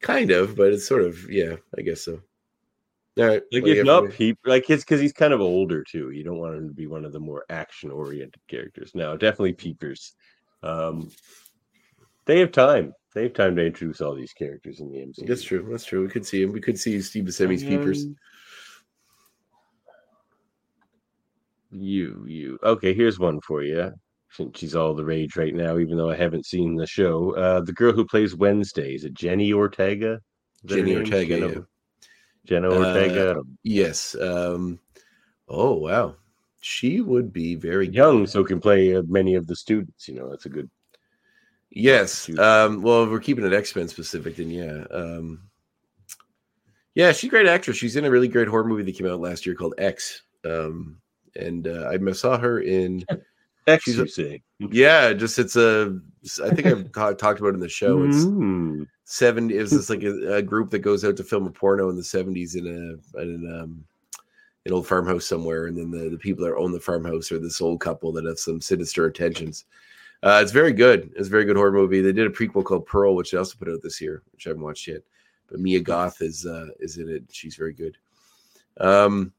kind of, but it's sort of, yeah, I guess so. All right. Like what do you if got not? Peep, like it's because he's kind of older too. You don't want him to be one of the more action-oriented characters. Now, definitely Peepers. Um, they have time. They have time to introduce all these characters in the MCU. That's true. That's true. We could see him. We could see Steve Buscemi's peepers. Um, You, you. Okay, here's one for you. Since she's all the rage right now, even though I haven't seen the show. Uh, the girl who plays Wednesday is it Jenny Ortega? Is that her Jenny name? Ortega, Jenna. Jenna Uh, Yes. Um, oh wow, she would be very young, so can play uh, many of the students. You know, that's a good. Yes. Um, well, if we're keeping it X Men specific, then yeah. Um, yeah, she's a great actress. She's in a really great horror movie that came out last year called X. Um, and uh, I saw her in X. she's You a- say? Yeah, just it's a. I think I've ta- talked about it in the show. It's Mm. seven. It was just like a, a group that goes out to film a porno in the seventies in a in um, an old farmhouse somewhere, and then the, the people that own the farmhouse are this old couple that have some sinister intentions. Uh, it's very good. It's a very good horror movie. They did a prequel called Pearl, which they also put out this year, which I haven't watched yet. But Mia Goth is uh, is in it. She's very good. Um,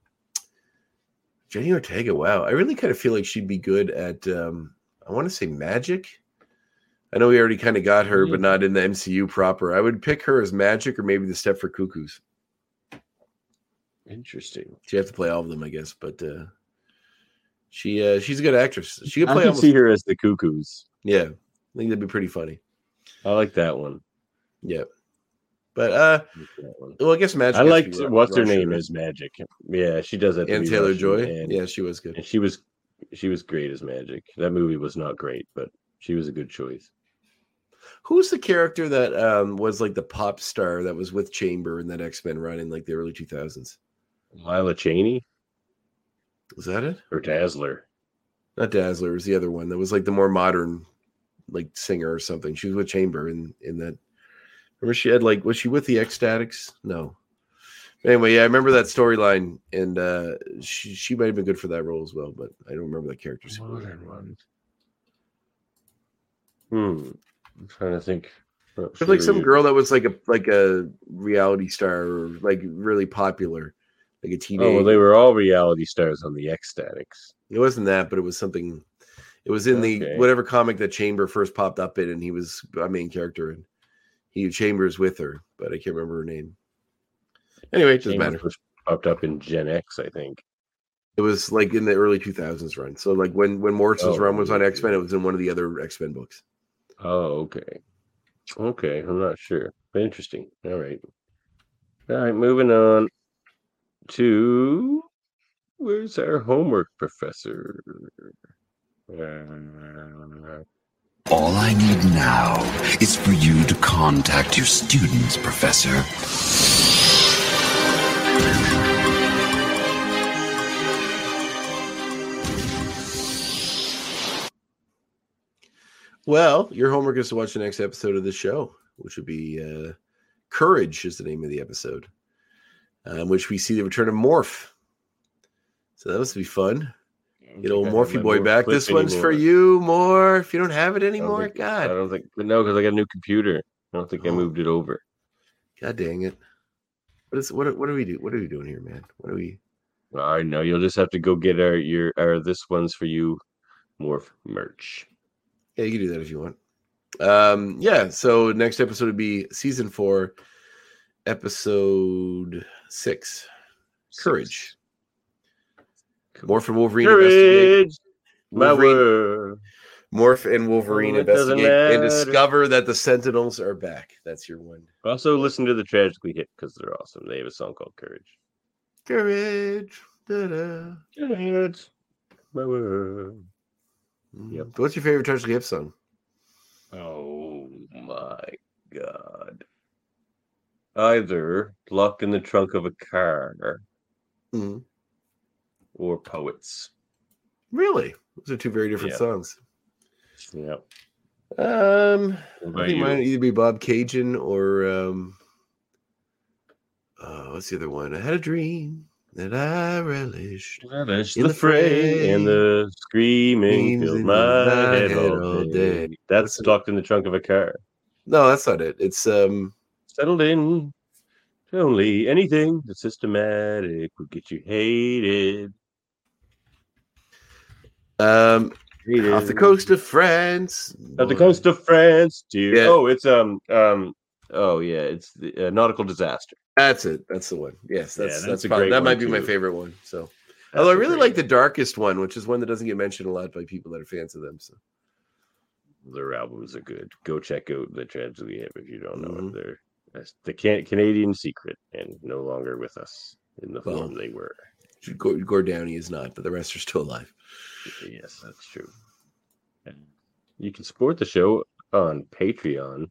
Jenny Ortega. Wow, I really kind of feel like she'd be good at. Um, I want to say Magik. I know we already kind of got her, but not in the MCU proper. I would pick her as Magik, or maybe the Stepford Cuckoos. Interesting. She have to play all of them, I guess. But uh, she uh, she's a good actress. She could I play. can almost, see her as the Cuckoos. Yeah, I think that'd be pretty funny. I like that one. Yeah, but uh, I well, I guess Magik. I liked what's her name as Magik. Yeah, she does that. and Taylor Russian, Joy. and- yeah, she was good. and she was she was great as Magik. That movie was not great, but she was a good choice. Who's the character that um was like the pop star that was with Chamber in that X Men run in like the early two thousands? Lila Cheney Was that it? or Dazzler. Not Dazzler. It was the other one that was like the more modern, like singer or something. She was with Chamber in in that. Remember, she had like was she with the X-Statix? No. Anyway, yeah, I remember that storyline, and uh she she might have been good for that role as well, but I don't remember that character's Modern one. Hmm. I'm trying to think. There's like some girl that was like a like a reality star or like really popular, like a teenage. Oh well, they were all reality stars on the X-Statix. It wasn't that, but it was something. It was in the whatever comic that Chamber first popped up in, and he was a main character, and he Chambers with her, but I can't remember her name. Anyway, it doesn't matter. first Popped up in Gen X, I think. It was like in the early 2000s run. So like when when Morrison's Oh, run was on. X Men, it was in one of the other X Men books. Oh, okay. Okay, I'm not sure. But interesting. All right. All right, moving on to where's our homework professor? Uh, All I need now is for you to contact your students, Professor. Well, your homework is to watch the next episode of the show, which would be uh, Courage is the name of the episode, in which we see the return of Morph. So that must be fun. Get old I Morphy boy back. This one's for you, Morph. You don't have it I anymore. think- I don't think, but no, because I got a new computer. I don't think I Oh. moved it over. God dang it. What is what? What do we do? What are we doing here, man? What are we? I know you'll just have to go get our your our this one's for you morph merch. Yeah, you can do that if you want. Um, yeah. So next episode would be season four, episode six. Courage. Morph and Wolverine investigate. Courage, Wolverine- Morph and Wolverine investigate and discover that the Sentinels are back. That's your one. Also, listen to the Tragically Hip because they're awesome. They have a song called Courage. Courage. Da-da. Courage, my word. Yep. What's your favorite Tragically Hip song? Oh my god. Either Locked in the Trunk of a Car Mhm. or Poets. Really? Those are two very different Yeah. songs. Yep. Um, I think you? mine either be Bobcaygeon or um, oh, what's the other one? I had a dream that I relished. Relish in the the fray and the screaming filled my my head head all all day. day. That's locked in the trunk of a car. No, that's not it. It's um, Settled in. Only anything that's systematic would get you hated. um, hated. off the coast of France. Off the coast of France, dude. Yeah. Oh, it's um um. Oh yeah, it's the uh, nautical disaster. That's it. That's the one. Yes, Yeah, that's that's that's, a fine. great That one, might be my favorite one. So, That's although I really like the darkest one, which is one that doesn't get mentioned a lot by people that are fans of them. So, Their albums are good. Go check out the Tragedy Hip if you don't know Mhm. it. They're that's the can- Canadian secret and no longer with us in the Well. form they were. Gord, Downey is not, but the rest are still alive. Yes, that's true. And You can support the show on Patreon.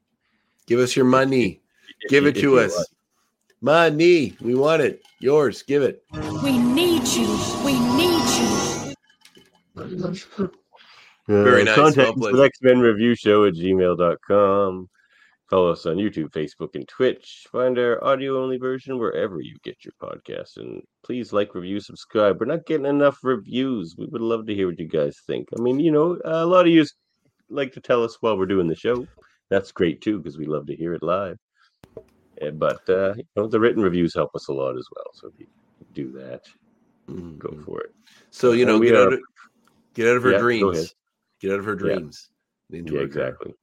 Give us your money. If Give you- it to you us. Money. We want it. Yours. Give it. We need you. We need you. Uh, Very nice, Contact well us at X-Men Review Show at gmail.com. Follow us on YouTube, Facebook, and Twitch. Find our audio only version wherever you get your podcast. And please like, review, subscribe. We're not getting enough reviews. We would love to hear what you guys think. I mean, you know, a lot of you like to tell us while we're doing the show. That's great too, because we love to hear it live. Eh, But uh, you know, the written reviews help us a lot as well. So if you do that, go for it. So you know, get are- out of get out of her Yeah, dreams. Get out of her dreams. Into Yeah, exactly.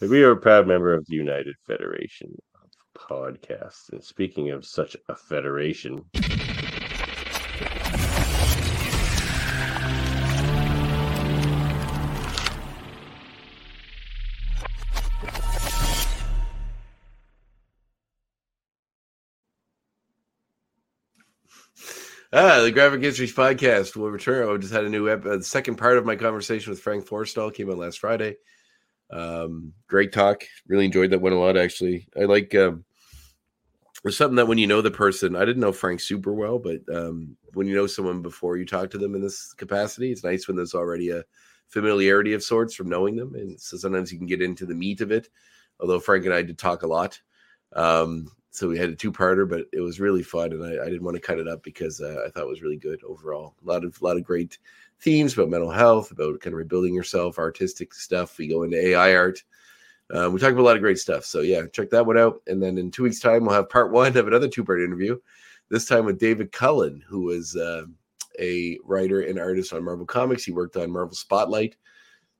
We are a proud member of the United Federation of Podcasts. And speaking of such a federation, Ah, the Graphic Histories podcast will return. I just had a new ep- uh, the second part of my conversation with Frank Forstall came out last Friday. Um, great talk. Really enjoyed that one a lot. Actually, I like. Um, something that when you know the person, I didn't know Frank super well, but um, when you know someone before you talk to them in this capacity, it's nice when there's already a familiarity of sorts from knowing them, and so sometimes you can get into the meat of it. Although Frank and I did talk a lot, um, so we had a two-parter, but it was really fun, and I, I didn't want to cut it up because uh, I thought it was really good overall. A lot of a lot of great themes about mental health, about kind of rebuilding yourself, artistic stuff. We go into AI art. Um, we talk about a lot of great stuff. So yeah, check that one out. And then in two weeks' time, we'll have part one of another two-part interview. This time with David Cullen, who was uh, a writer and artist on Marvel Comics. He worked on Marvel Spotlight.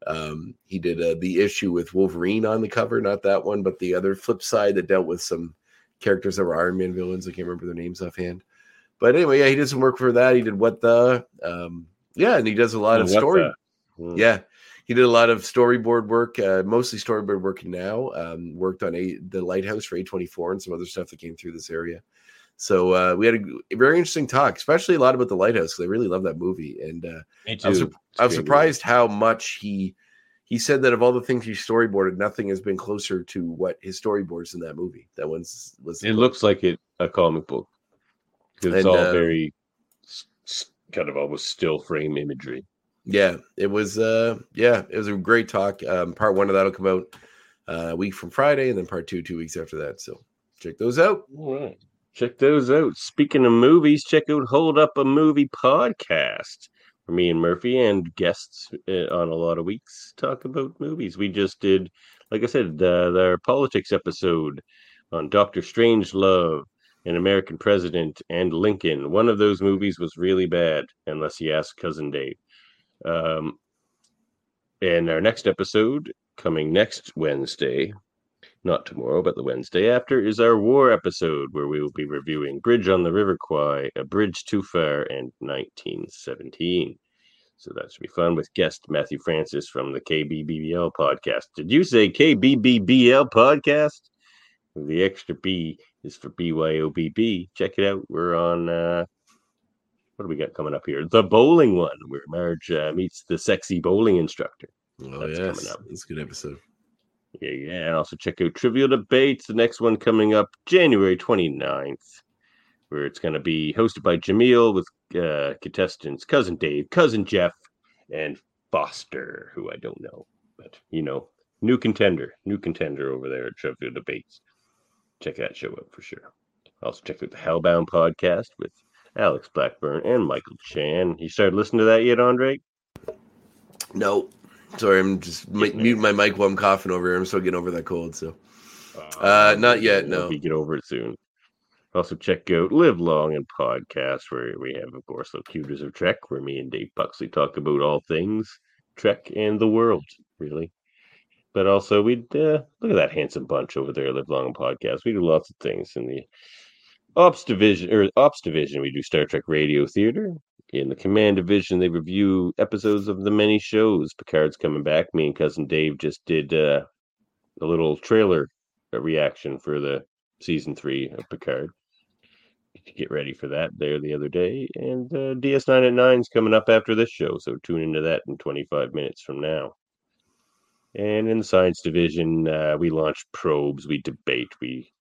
Um, he did uh, the issue with Wolverine on the cover, not that one, but the other flip side that dealt with some characters that were Iron Man villains. I can't remember their names offhand. But anyway, yeah, he did some work for that. He did what the um, yeah, and he does a lot Oh, of story. Hmm. Yeah, he did a lot of storyboard work, uh, mostly storyboard work now. Um, worked on a the lighthouse for A twenty four and some other stuff that came through this area. So uh, we had a very interesting talk, especially a lot about the lighthouse because I really love that movie. And uh, I was, I was It's a great surprised how much he he said that of all the things he storyboarded, nothing has been closer to what his storyboards in that movie. That one's was it looks like it a comic book. It's And, all uh, very kind of almost still frame imagery. Yeah, it was. uh Yeah, it was a great talk. Um, part one of that'll come out uh, a week from Friday, and then part two two weeks after that. So check those out. All right. Check those out. Speaking of movies, check out Hold Up a Movie podcast. Me and Murphy and guests uh, on a lot of weeks talk about movies. We just did, like I said, uh, their politics episode on Doctor Strange Love, An American President, and Lincoln. One of those movies was really bad, unless you ask Cousin Dave. Um, and our next episode, coming next Wednesday, not tomorrow, but the Wednesday after, is our war episode where we will be reviewing Bridge on the River Kwai, A Bridge Too Far, and 1917. So that should be fun with guest Matthew Francis from the KBBBL podcast. Did you say KBBBL podcast? The extra B is for BYOBB. Check it out. We're on, uh, what do we got coming up here? The bowling one, where Marge uh, meets the sexy bowling instructor. Oh That's yes, coming up. that's a good episode. Yeah, yeah. And also check out Trivial Debates, the next one coming up January 29th, where it's going to be hosted by Jaemeel with uh, contestants Cousin Dave, Cousin Jeff, and Foster, who I don't know. But, you know, new contender, new contender over there at Trivial Debates. Check that show out for sure. Also check out the Hellbound podcast with Alex Blackburn and Michael Chan. You started listening to that yet, Andre? No, sorry, I'm just mu- muting my mic while I'm coughing over here. I'm still getting over that cold. So, uh, not yet. No. You get over it soon. Also, check out Live Long and Podcast, where we have, of course, Locutors of Trek, where me and Dave Buxley talk about all things Trek and the world, really. But also, we'd uh, look at that handsome bunch over there, Live Long and Podcast. We do lots of things in the Ops division or Ops division. We do Star Trek Radio Theater. In the Command Division, they review episodes of the many shows. Picard's coming back. Me and cousin Dave just did uh, a little trailer reaction for the season three of Picard. Get ready for that there the other day, and uh, DS9 at 9 is coming up after this show, so tune into that in 25 minutes from now. And in the science division, uh, we launch probes, we debate, we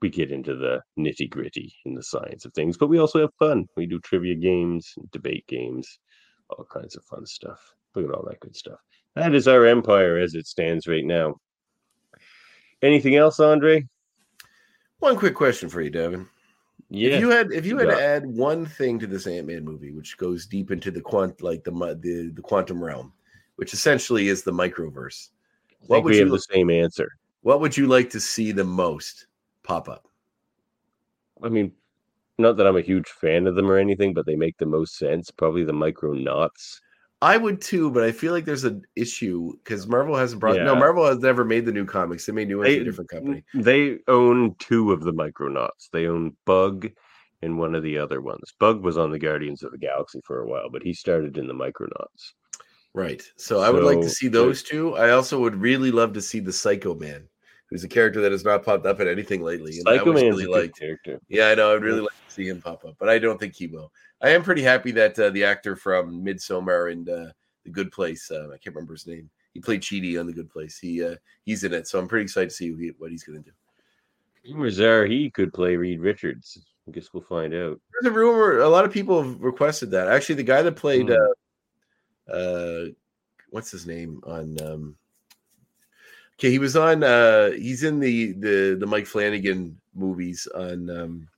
we get into the nitty gritty in the science of things, but we also have fun. We do trivia games, debate games, all kinds of fun stuff. Look at all that good stuff. That is our empire as it stands right now. Anything else, Andre? One quick question for you, Davan. Yeah. If you had if you had Yeah. to add one thing to this Ant Man movie, which goes deep into the quant like the the the quantum realm, which essentially is the microverse, I what would we you have the same answer. what would you like to see the most pop up? I mean, not that I'm a huge fan of them or anything, but they make the most sense. Probably the Micro micronauts. I would too, but I feel like there's an issue because Marvel hasn't brought. No, Marvel has never made the new comics. They made new ones They- a different company. They own two of the micronauts. They own Bug and one of the other ones. Bug was on the Guardians of the Galaxy for a while, but he started in the micronauts. Right. So I would like to see those two. I also would really love to see the Psycho Man, who's a character that has not popped up in anything lately. And Psycho was Man's really a good liked. character. Yeah, I know. I'd really like to see him pop up, but I don't think he will. I am pretty happy that uh, the actor from Midsommar and uh, The Good Place, uh, I can't remember his name. He played Chidi on The Good Place. He uh, he's in it, so I'm pretty excited to see what, he, what he's going to do. Rumors are he could play Reed Richards. I guess we'll find out. There's a rumor. A lot of people have requested that. Actually, the guy that played, uh, uh, what's his name on? Um, okay, he was on. Uh, he's in the the the Mike Flanagan movies on um,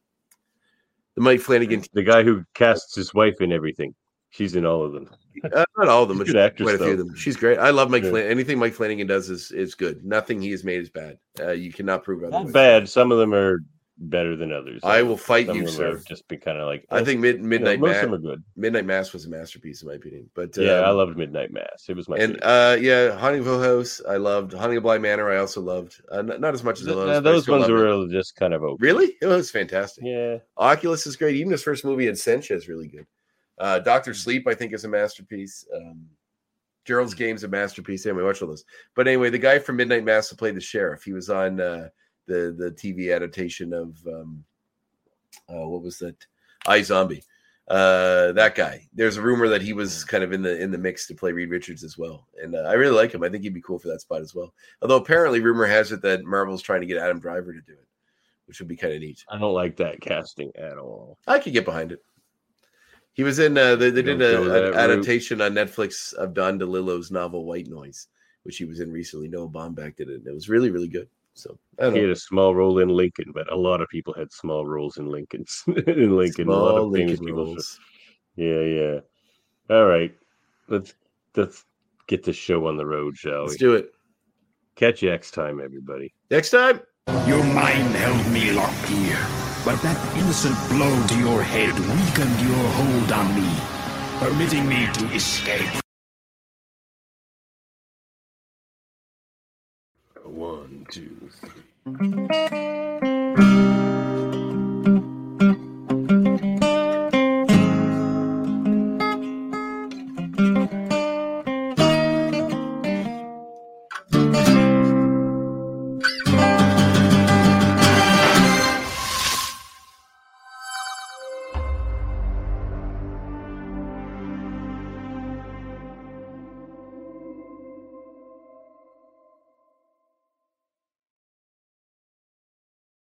the Mike Flanagan. The guy who casts his wife in everything. She's in all of them. Uh, not all of them, but Good actress, quite a few of them. She's great. I love Mike. Yeah. Flan- anything Mike Flanagan does is is good. Nothing he has made is bad. Uh, you cannot prove otherwise. Not bad. Some of them are better than others. I will fight you, sir. Just be kind of like I eh, think mid, you know, Midnight most Mass. of them are good. Midnight Mass was a masterpiece in my opinion. But Yeah, I um, loved Midnight Mass. It was my and favorite. uh yeah, Haunting of Hill House, I loved. Haunting of Bly Manor, I also loved. Uh, not, not as much as Th- those. uh, those ones loved it. were just kind of okay. really. It was fantastic. Yeah. Oculus is great. Even his first movie, Absentia, is really good. Uh, Doctor Sleep, I think, is a masterpiece. Um, Gerald's Game's a masterpiece. Anyway, watch all those. But anyway, the guy from Midnight Mass who played the sheriff, he was on uh, the the TV adaptation of um, uh, what was that? iZombie. Uh, that guy. There's a rumor that he was kind of in the in the mix to play Reed Richards as well, and uh, I really like him. I think he'd be cool for that spot as well. Although apparently, rumor has it that Marvel's trying to get Adam Driver to do it, which would be kind of neat. I don't like that casting at all. I could get behind it. He was in. Uh, they they did don't a, go an that route. adaptation on Netflix of Don DeLillo's novel White Noise, which he was in recently. Noah Baumbach did it. And it was really really good. So I He had a small role in Lincoln, but a lot of people had small roles in Lincoln's in Lincoln. a lot Small of Lincoln people. roles. Yeah, yeah. All right, let's let's get this show on the road, shall we? Let's do it Catch you next time, everybody. next time. Your mind held me locked here, but that innocent blow to your head weakened your hold on me, permitting me to escape. Two, three.